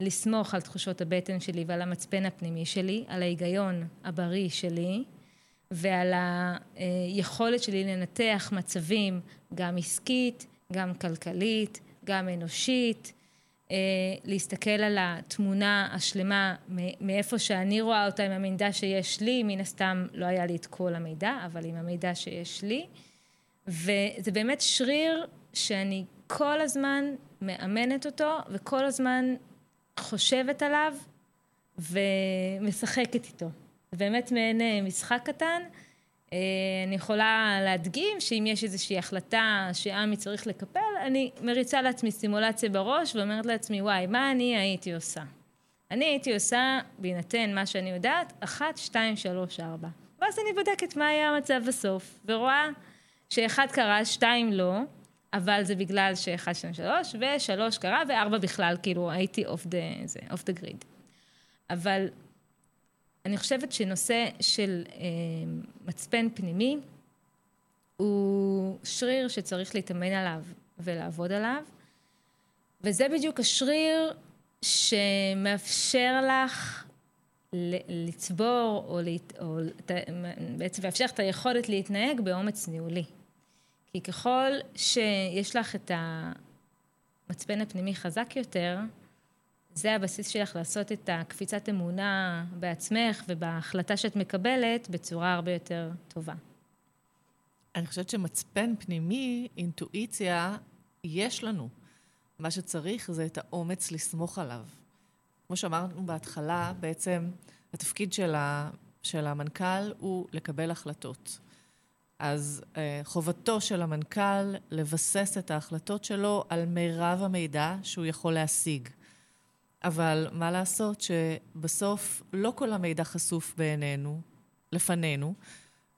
לסמוך על תחושות הבטן שלי ועל המצפן הפנימי שלי, על ההיגיון הבריא שלי ועל היכולת שלי לנתח מצבים גם עסקית, גם כלכלית, גם אנושית, אה, להסתכל על התמונה השלמה מאיפה שאני רואה אותה עם המידע שיש לי, מן הסתם לא היה לי את כל המידע, אבל עם המידע שיש לי. וזה באמת שריר שאני כל הזמן מאמנת אותו, וכל הזמן חושבת עליו ומשחקת איתו. באמת מעין אה, משחק קטן. אה, אני יכולה להדגים שאם יש איזושהי החלטה שעמי צריך לקפל, אני מריצה לעצמי סימולציה בראש ואומרת לעצמי, וואי, מה אני הייתי עושה? אני הייתי עושה, בהינתן מה שאני יודעת, אחת, שתיים, שלוש, ארבע. ואז אני בודקת מה היה המצב בסוף, ורואה שאחד קרה, שתיים לא, אבל זה בגלל שאחד, שתיים, שלוש, ושלוש קרה, וארבע בכלל, כאילו, הייתי אוף דה גריד. אבל אני חושבת שנושא של אה, מצפן פנימי הוא שריר שצריך להתאמן עליו ולעבוד עליו, וזה בדיוק השריר שמאפשר לך לצבור, או, להת, או בעצם מאפשר את היכולת להתנהג באומץ ניהולי. כי ככל שיש לך את המצפן הפנימי חזק יותר, זה הבסיס שלך לעשות את הקפיצת אמונה בעצמך ובהחלטה שאת מקבלת בצורה הרבה יותר טובה. אני חושבת שמצפן פנימי, אינטואיציה, יש לנו. מה שצריך זה את האומץ לסמוך עליו. כמו שאמרנו בהתחלה, בעצם התפקיד של, ה, של המנכ"ל הוא לקבל החלטות. אז אה, חובתו של המנכ"ל לבסס את ההחלטות שלו על מירב המידע שהוא יכול להשיג. אבל מה לעשות שבסוף לא כל המידע חשוף בעינינו, לפנינו,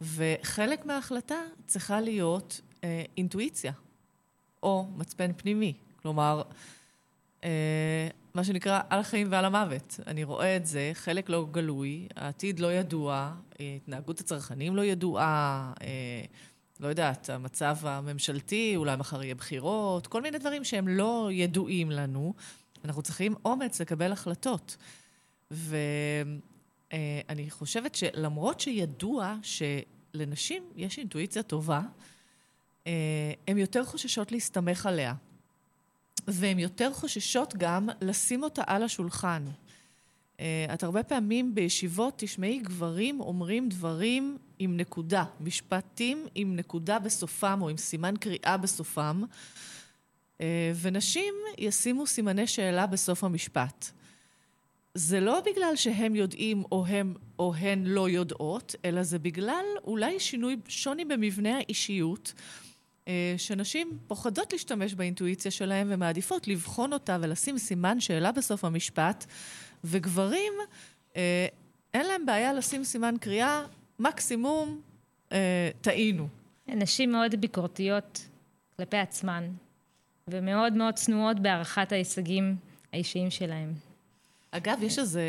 וחלק מההחלטה צריכה להיות אה, אינטואיציה, או מצפן פנימי. כלומר, אה, מה שנקרא על החיים ועל המוות. אני רואה את זה, חלק לא גלוי, העתיד לא ידוע, אה, התנהגות הצרכנים לא ידועה, אה, לא יודעת, המצב הממשלתי, אולי מחר יהיה בחירות, כל מיני דברים שהם לא ידועים לנו. אנחנו צריכים אומץ לקבל החלטות. ואני חושבת שלמרות שידוע שלנשים יש אינטואיציה טובה, הן יותר חוששות להסתמך עליה. והן יותר חוששות גם לשים אותה על השולחן. אה, את הרבה פעמים בישיבות תשמעי גברים אומרים דברים עם נקודה, משפטים עם נקודה בסופם או עם סימן קריאה בסופם, אה, ונשים ישימו סימני שאלה בסוף המשפט. זה לא בגלל שהם יודעים או הם או הן לא יודעות, אלא זה בגלל אולי שינוי, שוני במבנה האישיות. אה, שנשים פוחדות להשתמש באינטואיציה שלהם ומעדיפות לבחון אותה ולשים סימן שאלה בסוף המשפט, וגברים, אה, אין להם בעיה לשים סימן קריאה, מקסימום אה, טעינו. נשים מאוד ביקורתיות כלפי עצמן, ומאוד מאוד צנועות בהערכת ההישגים האישיים שלהם. אגב, יש איזה,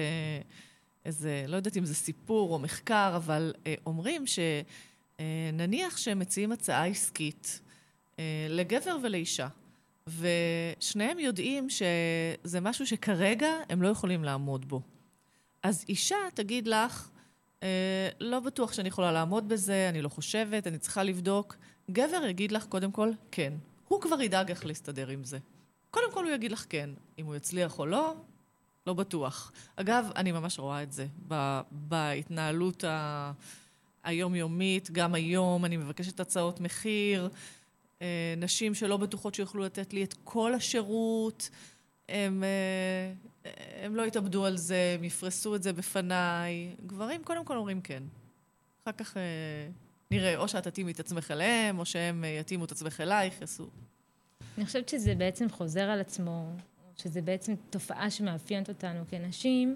איזה, לא יודעת אם זה סיפור או מחקר, אבל אה, אומרים שנניח שהם מציעים הצעה עסקית, אה, לגבר ולאישה. ושניהם יודעים שזה משהו שכרגע הם לא יכולים לעמוד בו. אז אישה תגיד לך, אה, לא בטוח שאני יכולה לעמוד בזה, אני לא חושבת, אני צריכה לבדוק. גבר יגיד לך קודם כל, כן. הוא כבר ידאג איך להסתדר עם זה. קודם כל הוא יגיד לך כן. אם הוא יצליח או לא, לא בטוח. אגב, אני ממש רואה את זה בהתנהלות ה... היומיומית. גם היום אני מבקשת הצעות מחיר. אה, נשים שלא בטוחות שיוכלו לתת לי את כל השירות, הם, אה, הם לא יתאבדו על זה, הם יפרסו את זה בפניי. גברים קודם כל אומרים כן. אחר כך אה, נראה, או שאת תתאימי את עצמך אליהם, או שהם יתאימו את עצמך אלייך, יעשו. אני חושבת שזה בעצם חוזר על עצמו, שזה בעצם תופעה שמאפיינת אותנו כנשים.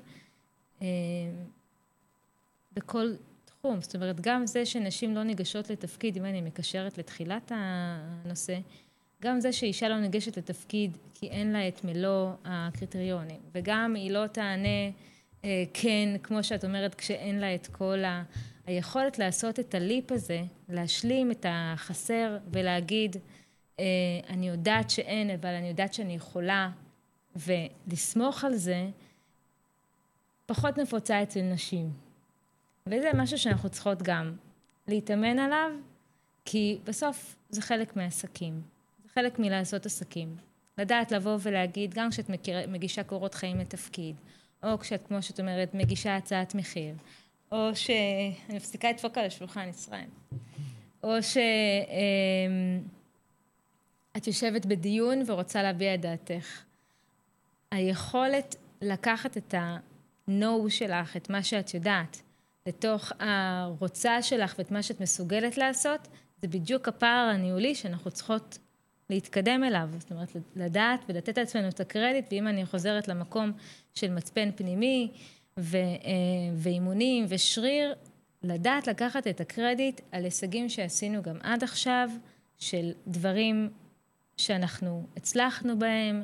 בכל תחום. זאת אומרת, גם זה שנשים לא ניגשות לתפקיד, אם אני מקשרת לתחילת הנושא, גם זה שאישה לא ניגשת לתפקיד כי אין לה את מלוא הקריטריונים, וגם היא לא תענה אה, כן, כמו שאת אומרת, כשאין לה את כל ה... היכולת לעשות את הליפ הזה, להשלים את החסר ולהגיד, אה, אני יודעת שאין, אבל אני יודעת שאני יכולה, ולסמוך על זה, פחות נפוצה אצל נשים. וזה משהו שאנחנו צריכות גם להתאמן עליו, כי בסוף זה חלק מעסקים. זה חלק מלעשות עסקים. לדעת לבוא ולהגיד, גם כשאת מגישה קורות חיים לתפקיד, או כשאת, כמו שאת אומרת, מגישה הצעת מחיר, או ש... אני מפסיקה לדפוק על השולחן, ישראל. או שאת אמ, יושבת בדיון ורוצה להביע את דעתך. היכולת לקחת את ה-no שלך, את מה שאת יודעת, לתוך הרוצה שלך ואת מה שאת מסוגלת לעשות, זה בדיוק הפער הניהולי שאנחנו צריכות להתקדם אליו. זאת אומרת, לדעת ולתת לעצמנו את הקרדיט, ואם אני חוזרת למקום של מצפן פנימי ו, אה, ואימונים ושריר, לדעת לקחת את הקרדיט על הישגים שעשינו גם עד עכשיו, של דברים שאנחנו הצלחנו בהם,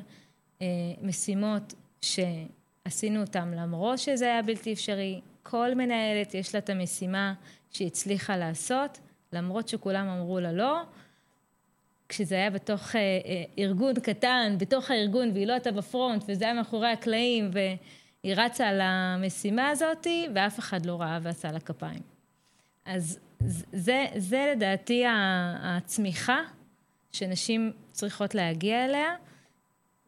אה, משימות שעשינו אותם למרות שזה היה בלתי אפשרי, כל מנהלת יש לה את המשימה שהיא הצליחה לעשות, למרות שכולם אמרו לה לא. כשזה היה בתוך אה, אה, ארגון קטן, בתוך הארגון, והיא לא הייתה בפרונט, וזה היה מאחורי הקלעים, והיא רצה על המשימה הזאת, ואף אחד לא ראה ועשה לה כפיים. אז זה, זה לדעתי הצמיחה שנשים צריכות להגיע אליה,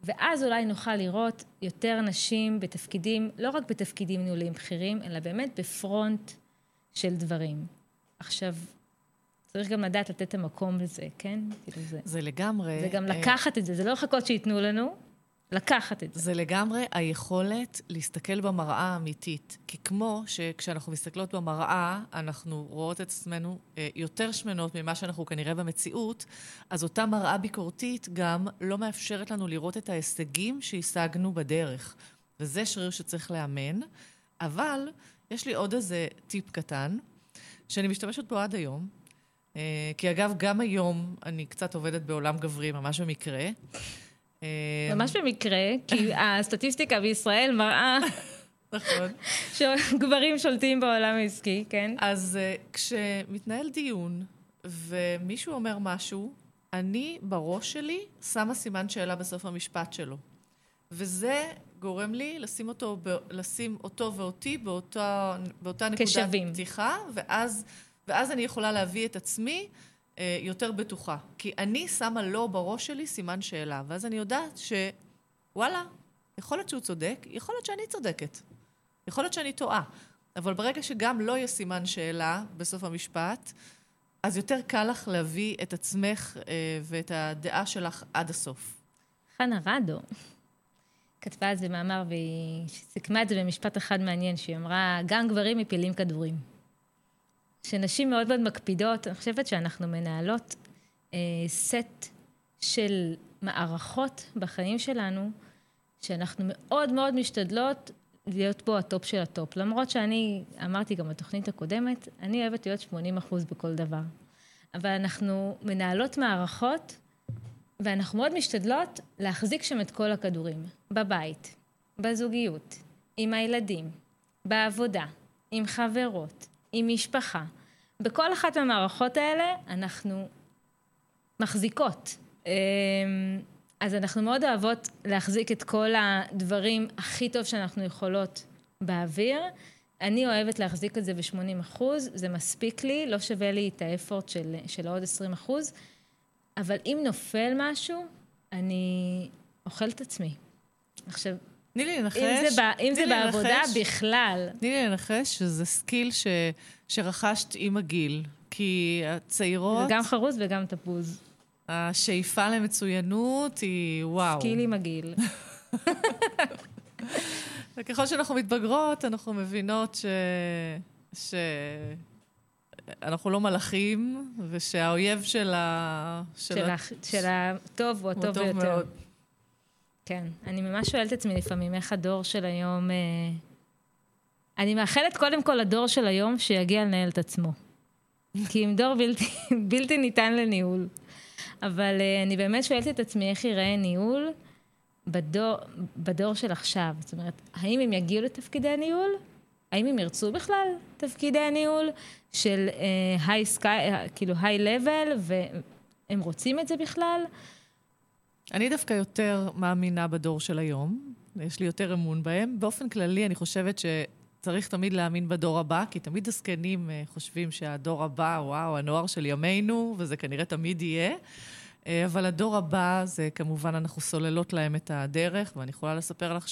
ואז אולי נוכל לראות יותר נשים בתפקידים, לא רק בתפקידים ניהוליים בכירים, אלא באמת בפרונט של דברים. עכשיו, צריך גם לדעת לתת את המקום לזה, כן? כאילו זה. זה לגמרי. זה גם לקחת את זה, זה לא לחכות שייתנו לנו, לקחת את זה. זה לגמרי היכולת להסתכל במראה האמיתית. כי כמו שכשאנחנו מסתכלות במראה, אנחנו רואות את עצמנו אה, יותר שמנות ממה שאנחנו כנראה במציאות, אז אותה מראה ביקורתית גם לא מאפשרת לנו לראות את ההישגים שהשגנו בדרך. וזה שריר שצריך לאמן. אבל יש לי עוד איזה טיפ קטן, שאני משתמשת בו עד היום. אה, כי אגב, גם היום אני קצת עובדת בעולם גברי, ממש במקרה. אה, ממש במקרה, כי הסטטיסטיקה בישראל מראה... נכון. שגברים שולטים בעולם העסקי, כן? אז uh, כשמתנהל דיון ומישהו אומר משהו, אני בראש שלי שמה סימן שאלה בסוף המשפט שלו. וזה גורם לי לשים אותו, ב, לשים אותו ואותי באותה, באותה נקודת. פתיחה, ואז, ואז אני יכולה להביא את עצמי יותר בטוחה. כי אני שמה לו בראש שלי סימן שאלה, ואז אני יודעת שוואלה, יכול להיות שהוא צודק, יכול להיות שאני צודקת. יכול להיות שאני טועה. אבל ברגע שגם לא יהיה סימן שאלה בסוף המשפט, אז יותר קל לך להביא את עצמך אה, ואת הדעה שלך עד הסוף. חנה רדו כתבה על זה מאמר והיא סיכמה את זה במשפט אחד מעניין, שהיא אמרה, גם גברים מפילים כדורים. שנשים מאוד מאוד מקפידות, אני חושבת שאנחנו מנהלות אה, סט של מערכות בחיים שלנו, שאנחנו מאוד מאוד משתדלות להיות בו ה top של ה top. למרות שאני, אמרתי גם בתוכנית הקודמת, אני אוהבת להיות 80 אחוז בכל דבר. אבל אנחנו מנהלות מערכות, ואנחנו מאוד משתדלות להחזיק שם את כל הכדורים. בבית, בזוגיות, עם הילדים, בעבודה, עם חברות, עם משפחה. בכל אחת מהמערכות האלה אנחנו מחזיקות. אמ, אז אנחנו מאוד אוהבות להחזיק את כל הדברים הכי טוב שאנחנו יכולות באוויר. אני אוהבת להחזיק את זה ב-80 אחוז, זה מספיק לי, לא שווה לי את ה effort של, של עוד 20 אחוז, אבל אם נופל משהו, אני אוכלת עצמי. עכשיו, תני לי לנחש. אם זה, אם זה בעבודה, לנחש, בכלל. תני לי לנחש שזה skill ש, שרכשת עם הגיל. כי הצעירות... זה גם חרוז וגם תפוז. השאיפה למצוינות היא וואו. skill עם הגיל. וככל שאנחנו מתבגרות, אנחנו מבינות ש... ש... אנחנו לא מלאכים, ושהאויב של ה... של, של, ה... של הטוב הוא הטוב ביותר. מאוד. כן, אני ממש שואלת את עצמי לפעמים איך הדור של היום... אה... אני מאחלת קודם כל לדור של היום שיגיע לנהל את עצמו. כי אם דור בלתי, בלתי ניתן לניהול. אבל אה, אני באמת שואלת את עצמי איך ייראה ניהול בדור, בדור של עכשיו. זאת אומרת, האם הם יגיעו לתפקידי ניהול? האם הם ירצו בכלל תפקידי הניהול של היי uh, סקאי, uh, כאילו היי לבל, והם רוצים את זה בכלל? אני דווקא יותר מאמינה בדור של היום, יש לי יותר אמון בהם. באופן כללי, אני חושבת שצריך תמיד להאמין בדור הבא, כי תמיד הזקנים אה, חושבים שהדור הבא, וואו, הנוער של ימינו, וזה כנראה תמיד יהיה. אה, אבל הדור הבא, זה כמובן, אנחנו סוללות להם את הדרך, ואני יכולה לספר לך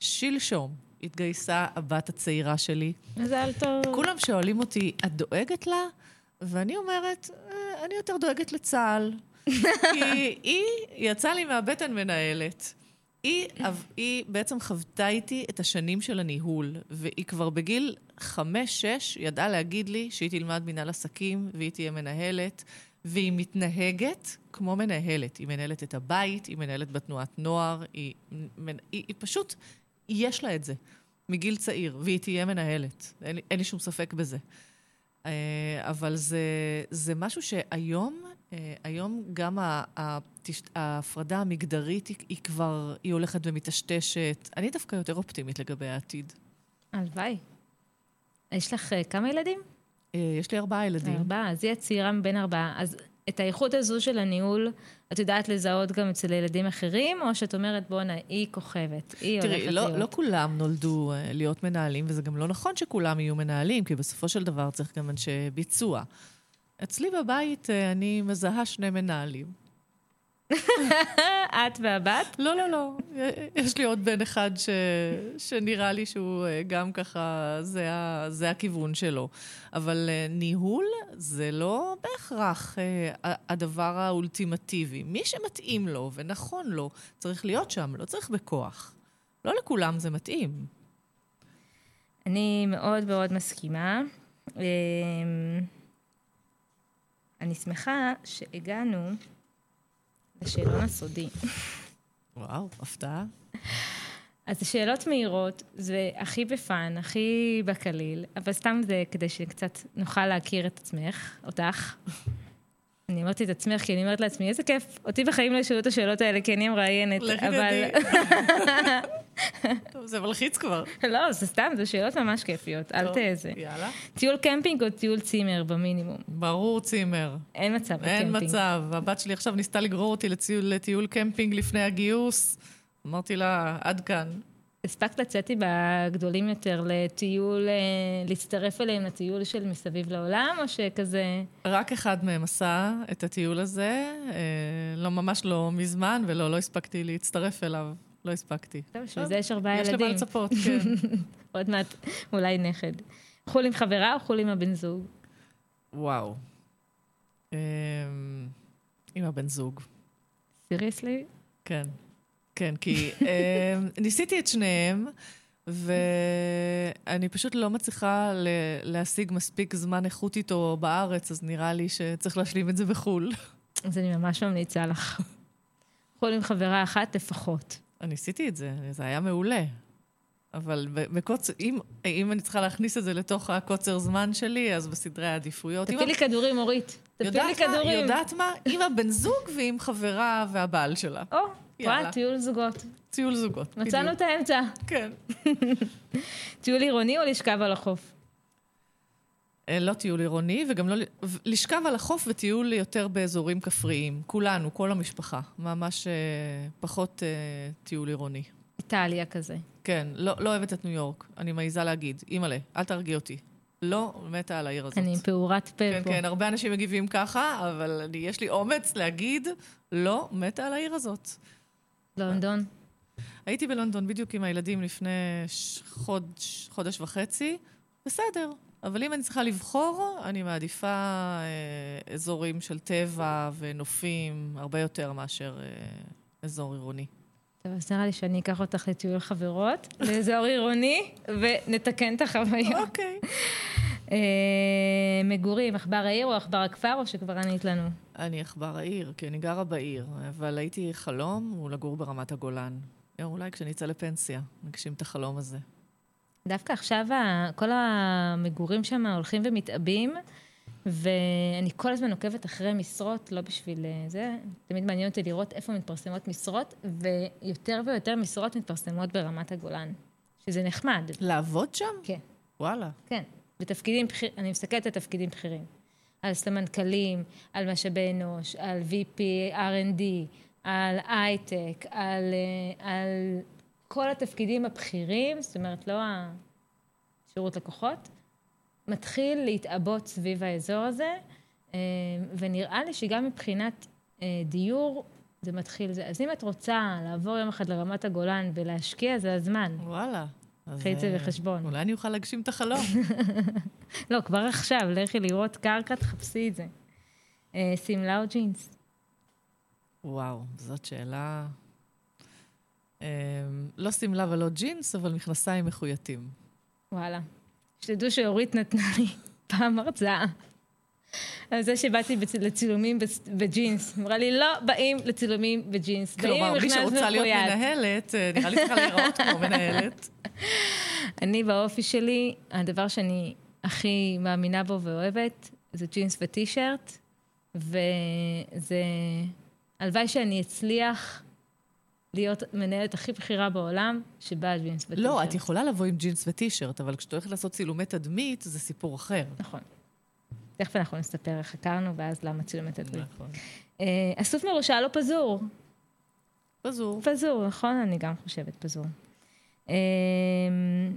ששלשום התגייסה הבת הצעירה שלי. מזל טוב. כולם שואלים אותי, את דואגת לה? ואני אומרת, אה, אני יותר דואגת לצה"ל. כי היא יצאה לי מהבטן מנהלת. היא, היא בעצם חוותה איתי את השנים של הניהול, והיא כבר בגיל חמש-שש ידעה להגיד לי שהיא תלמד מנהל עסקים והיא תהיה מנהלת, והיא מתנהגת כמו מנהלת. היא מנהלת את הבית, היא מנהלת בתנועת נוער, היא, היא, היא פשוט, יש לה את זה מגיל צעיר, והיא תהיה מנהלת. אין, אין לי שום ספק בזה. אה, אבל זה, זה משהו שהיום היום גם ההפרדה המגדרית היא כבר, היא הולכת ומטשטשת. אני דווקא יותר אופטימית לגבי העתיד. הלוואי. יש לך אה, כמה ילדים? אה, יש לי ארבעה ילדים. ארבעה, אז היא הצעירה מבין ארבעה. אז את האיכות הזו של הניהול, את יודעת לזהות גם אצל ילדים אחרים, או שאת אומרת, בואנה, היא כוכבת, היא תראי, הולכת לא, להיות? תראי, לא כולם נולדו להיות מנהלים, וזה גם לא נכון שכולם יהיו מנהלים, כי בסופו של דבר צריך גם אנשי ביצוע. אצלי בבית אה, אני מזהה שני מנהלים. את והבת? לא, לא, לא. יש לי עוד בן אחד ש... שנראה לי שהוא אה, גם ככה, זה, ה... זה הכיוון שלו. אבל אה, ניהול זה לא בהכרח אה, הדבר האולטימטיבי. מי שמתאים לו ונכון לו, צריך להיות שם, לא צריך בכוח. לא לכולם זה מתאים. אני מאוד מאוד מסכימה. אני שמחה שהגענו לשאלון הסודי. וואו, הפתעה. אז שאלות מהירות, זה הכי בפאן, הכי בקליל, אבל סתם זה כדי שקצת נוכל להכיר את עצמך, אותך. אני אומרת את עצמך, כי אני אומרת לעצמי, איזה כיף, אותי בחיים לא ישאלו את השאלות האלה, כי אני המראיינת, אבל... טוב, זה מלחיץ כבר. לא, זה סתם, זה שאלות ממש כיפיות, אל תזה. יאללה. טיול קמפינג או טיול צימר במינימום? ברור צימר. אין מצב בקמפינג. אין מצב. הבת שלי עכשיו ניסתה לגרור אותי לטיול, לטיול קמפינג לפני הגיוס. אמרתי לה, עד כאן. הספקת לצאת עם הגדולים יותר לטיול, אה, להצטרף אליהם לטיול של מסביב לעולם, או שכזה... רק אחד מהם עשה את הטיול הזה, אה, לא, ממש לא מזמן, ולא, לא הספקתי להצטרף אליו. לא הספקתי. טוב, בשביל זה יש ארבעה ילדים. יש למה לצפות, כן. עוד מעט, אולי נכד. חול עם חברה או חול עם הבן זוג? וואו. אמ, עם הבן זוג. סיריוסלי? כן. כן, כי אמ, ניסיתי את שניהם, ואני פשוט לא מצליחה להשיג מספיק זמן איכות איתו בארץ, אז נראה לי שצריך להשלים את זה בחו"ל. אז אני ממש ממליצה לך. חול עם חברה אחת לפחות. אני עשיתי את זה, זה היה מעולה. אבל בקוצר, אם, אם אני צריכה להכניס את זה לתוך הקוצר זמן שלי, אז בסדרי העדיפויות. תפילי לי כדורים, אורית. תפילי לי כדורים. יודעת מה? עם הבן זוג ועם חברה והבעל שלה. או, וואי, טיול זוגות. טיול זוגות, מצאנו את האמצע. כן. טיול עירוני או לשכב על החוף? אה, לא טיול עירוני, וגם לא... לשכב על החוף וטיול יותר באזורים כפריים. כולנו, כל המשפחה. ממש אה, פחות אה, טיול עירוני. איטליה כזה. כן, לא, לא אוהבת את ניו יורק, אני מעיזה להגיד. אימא'לה, אל תרגיע אותי. לא מתה על העיר הזאת. אני פעורת פה כן, פה. כן, כן, הרבה אנשים מגיבים ככה, אבל אני, יש לי אומץ להגיד, לא מתה על העיר הזאת. לונדון? הייתי בלונדון בדיוק עם הילדים לפני חודש, חודש וחצי. בסדר, אבל אם אני צריכה לבחור, אני מעדיפה אה, אזורים של טבע ונופים הרבה יותר מאשר אה, אזור עירוני. טוב, אז נראה לי שאני אקח אותך לטיול חברות, לאזור עירוני, ונתקן את החוויה. אוקיי. אה, מגורים, עכבר העיר או עכבר הכפר, או שכבר ענית לנו? אני עכבר העיר, כי אני גרה בעיר, אבל הייתי חלום הוא לגור ברמת הגולן. אולי כשאני אצא לפנסיה, נגשים את החלום הזה. דווקא עכשיו כל המגורים שם הולכים ומתעבים, ואני כל הזמן עוקבת אחרי משרות, לא בשביל אה, זה, תמיד מעניין אותי לראות איפה מתפרסמות משרות, ויותר ויותר משרות מתפרסמות ברמת הגולן, שזה נחמד. לעבוד שם? כן. וואלה. כן, בתפקידים בכירים, אני מסתכלת על תפקידים בכירים. על סמנכ"לים, על משאבי אנוש, על VP, R&D, על הייטק, על, אה, על כל התפקידים הבכירים, זאת אומרת, לא השירות לקוחות, מתחיל להתעבות סביב האזור הזה, אה, ונראה לי שגם מבחינת אה, דיור, זה מתחיל זה. אז אם את רוצה לעבור יום אחד לרמת הגולן ולהשקיע, זה הזמן. וואלה. קחי את זה בחשבון. אולי אני אוכל להגשים את החלום. לא, כבר עכשיו, לכי לראות קרקע, תחפשי את זה. שמלה או ג'ינס? וואו, זאת שאלה לא שמלה ולא ג'ינס, אבל מכנסיים מחויטים. וואלה. שתדעו שאורית נתנה לי פעם הרצאה. על זה שבאתי לצילומים בג'ינס. אמרה לי, לא באים לצילומים בג'ינס. כלומר, מי שרוצה להיות מנהלת, אה, נראה לי צריכה להיראות כמו מנהלת. אני באופי שלי, הדבר שאני הכי מאמינה בו ואוהבת, זה ג'ינס וטישרט, וזה... הלוואי שאני אצליח להיות מנהלת הכי בכירה בעולם, שבאה ג'ינס וטישרט. לא, את יכולה לבוא עם ג'ינס וטישרט, אבל כשאת הולכת לעשות צילומי תדמית, זה סיפור אחר. נכון. תכף אנחנו נספר איך הכרנו, ואז למה צילומי תדמית. נכון. אה, אסוף מרושע לא פזור. פזור. פזור, נכון? אני גם חושבת פזור. אה,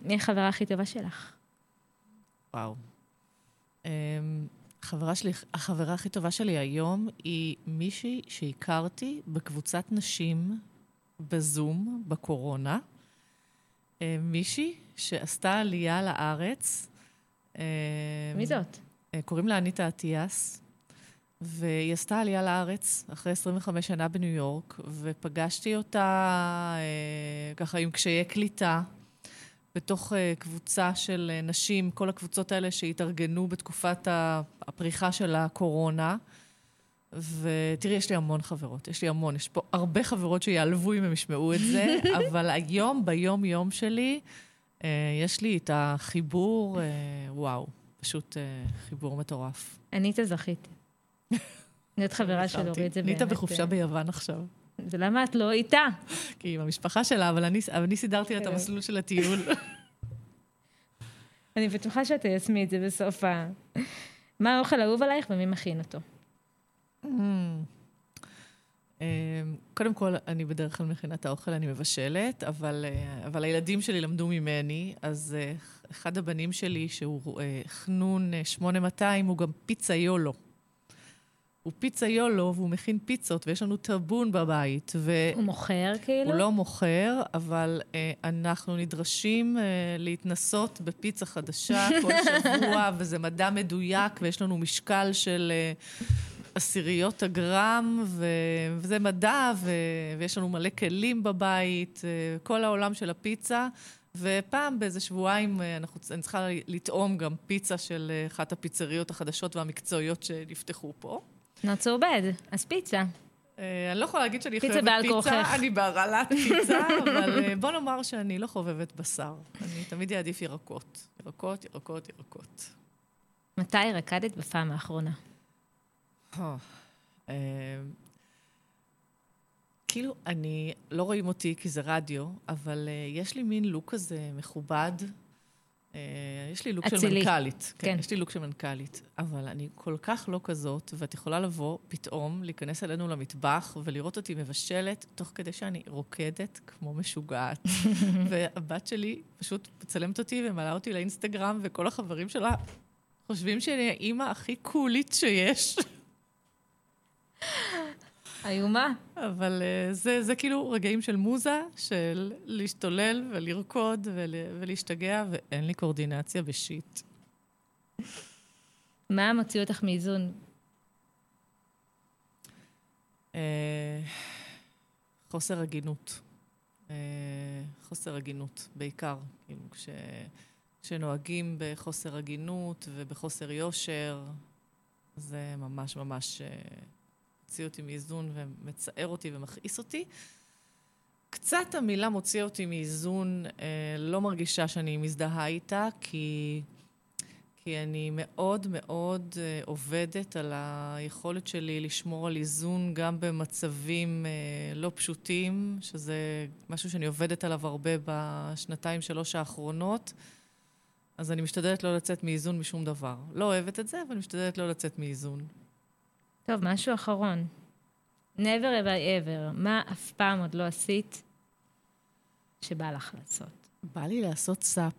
מי החברה הכי טובה שלך? וואו. אה, החברה שלי, החברה הכי טובה שלי היום היא מישהי שהכרתי בקבוצת נשים בזום, בקורונה. אה, מישהי שעשתה עלייה לארץ. אה, מי זאת? אה, קוראים לה אניטה אטיאס, והיא עשתה עלייה לארץ אחרי 25 שנה בניו יורק, ופגשתי אותה ככה עם קשיי קליטה. בתוך קבוצה של נשים, כל הקבוצות האלה שהתארגנו בתקופת הפריחה של הקורונה. ותראי, יש לי המון חברות, יש לי המון, יש פה הרבה חברות שיעלבו אם הם ישמעו את זה, אבל היום, ביום-יום שלי, אה, יש לי את החיבור, אה, וואו, פשוט אה, חיבור מטורף. אני את הזכית. להיות חברה של אורית זה באמת... נהיית בחופשה ביוון עכשיו. ולמה את לא איתה? כי עם המשפחה שלה, אבל אני, אני סידרתי לה את המסלול של הטיול. אני בטוחה שאת תיישמי את זה בסוף ה... מה האוכל האהוב עלייך ומי מכין אותו? אמ, קודם כל, אני בדרך כלל מכינה את האוכל, אני מבשלת, אבל, אה, אבל הילדים שלי למדו ממני, אז אה, אחד הבנים שלי, שהוא אה, חנון 8200, הוא גם פיצה יולו. הוא פיצה יולו, והוא מכין פיצות, ויש לנו טאבון בבית. ו... הוא מוכר כאילו? הוא לא מוכר, אבל אה, אנחנו נדרשים אה, להתנסות בפיצה חדשה כל שבוע, וזה מדע מדויק, ויש לנו משקל של... אה, עשיריות הגרם, ו... וזה מדע, ו... ויש לנו מלא כלים בבית, אה, כל העולם של הפיצה. ופעם באיזה שבועיים אה, אנחנו, אני צריכה לטעום גם פיצה של אה, אחת הפיצריות החדשות והמקצועיות שנפתחו פה. not so bad, אז פיצה. אני לא יכולה להגיד שאני חובבת פיצה, אני בהרעלת פיצה, אבל בוא נאמר שאני לא חובבת בשר. אני תמיד אעדיף ירקות. ירקות, ירקות, ירקות. מתי רקדת בפעם האחרונה? אה, כאילו, אני, לא רואים אותי כי זה רדיו, אבל uh, יש לי מין לוק כזה מכובד. Uh, יש לי לוק אצילי. של מנכ"לית. כן. כן. יש לי לוק של מנכ"לית. אבל אני כל כך לא כזאת, ואת יכולה לבוא פתאום, להיכנס אלינו למטבח ולראות אותי מבשלת, תוך כדי שאני רוקדת כמו משוגעת. והבת שלי פשוט מצלמת אותי ומעלה אותי לאינסטגרם, וכל החברים שלה חושבים שאני האימא הכי קולית שיש. איומה. אבל uh, זה, זה כאילו רגעים של מוזה, של להשתולל ולרקוד ול, ולהשתגע, ואין לי קורדינציה בשיט. מה מוציא אותך מאיזון? Uh, חוסר הגינות. Uh, חוסר הגינות, בעיקר. כאילו, כש, כשנוהגים בחוסר הגינות ובחוסר יושר, זה ממש ממש... מוציא אותי מאיזון ומצער אותי ומכעיס אותי. קצת המילה מוציא אותי מאיזון, אה, לא מרגישה שאני מזדהה איתה, כי, כי אני מאוד מאוד אה, עובדת על היכולת שלי לשמור על איזון גם במצבים אה, לא פשוטים, שזה משהו שאני עובדת עליו הרבה בשנתיים, שלוש האחרונות. אז אני משתדלת לא לצאת מאיזון משום דבר. לא אוהבת את זה, אבל משתדלת לא לצאת מאיזון. טוב, משהו אחרון. never I ever, מה אף פעם עוד לא עשית שבא לך לעשות? בא לי לעשות סאפ.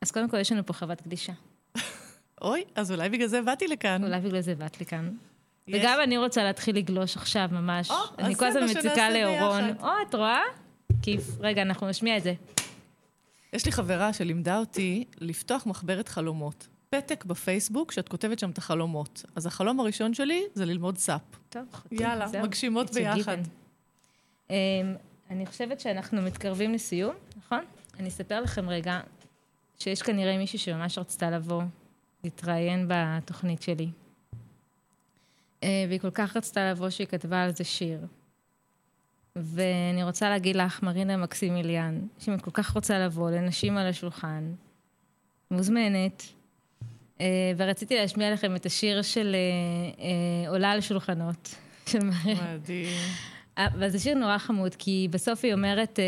אז קודם כל, יש לנו פה חוות קדישה. אוי, אז אולי בגלל זה באתי לכאן. אולי בגלל זה באת לכאן. וגם אני רוצה להתחיל לגלוש עכשיו ממש. אני כל הזמן מציקה לאורון. או, את רואה? כיף. רגע, אנחנו נשמיע את זה. יש לי חברה שלימדה אותי לפתוח מחברת חלומות. פתק בפייסבוק שאת כותבת שם את החלומות. אז החלום הראשון שלי זה ללמוד סאפ. טוב, יאללה, זהו. מגשימות ביחד. Um, אני חושבת שאנחנו מתקרבים לסיום, נכון? אני אספר לכם רגע שיש כנראה מישהי שממש רצתה לבוא להתראיין בתוכנית שלי. Uh, והיא כל כך רצתה לבוא שהיא כתבה על זה שיר. ואני רוצה להגיד לך, מרינה מקסימיליאן, שאם את כל כך רוצה לבוא לנשים על השולחן, מוזמנת, ורציתי להשמיע לכם את השיר של אה, אה, עולה על שולחנות. מדהים. וזה שיר נורא חמוד, כי בסוף היא אומרת,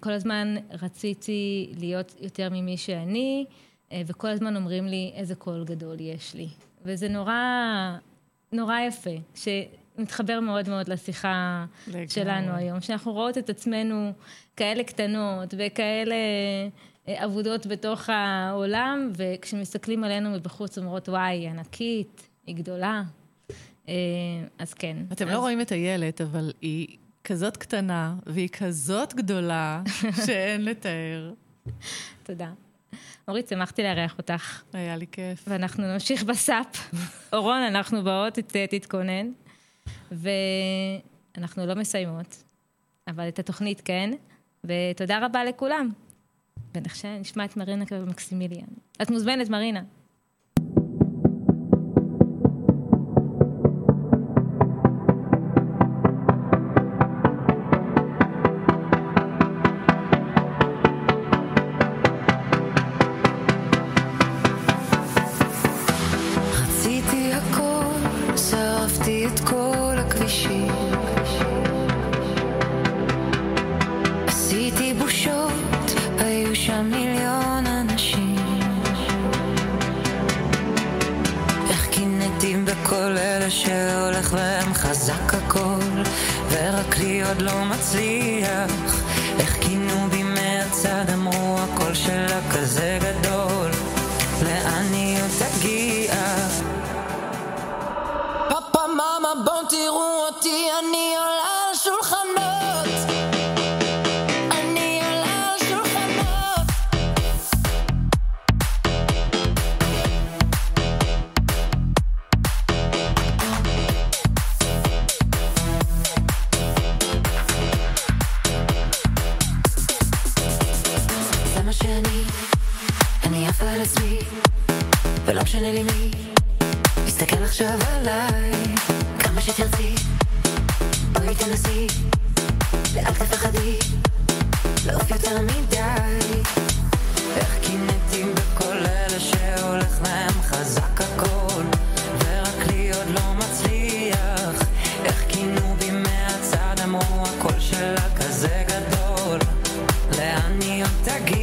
כל הזמן רציתי להיות יותר ממי שאני, וכל הזמן אומרים לי איזה קול גדול יש לי. וזה נורא, נורא יפה, שמתחבר מאוד מאוד לשיחה לגמרי. שלנו היום, שאנחנו רואות את עצמנו כאלה קטנות וכאלה... אבודות בתוך העולם, וכשמסתכלים עלינו מבחוץ אומרות, וואי, היא ענקית, היא גדולה. אז כן. אתם אז... לא רואים את איילת, אבל היא כזאת קטנה, והיא כזאת גדולה, שאין לתאר. תודה. אורית, שמחתי לארח אותך. היה לי כיף. ואנחנו נמשיך בסאפ. אורון, אנחנו באות, ת, תתכונן. ואנחנו לא מסיימות, אבל את התוכנית כן, ותודה רבה לכולם. ונשמע את מרינה מקסימיליאן. את מוזמנת, מרינה. תרצי, בואי תנסי, ואל תפחדי, לעוף יותר מדי. איך קינאתי בכל אלה שהולך מהם חזק הכל, ורק לי עוד לא מצליח. איך כינו בי מהצד אמרו הקול שלה כזה גדול, לאן היא עוד תגיע?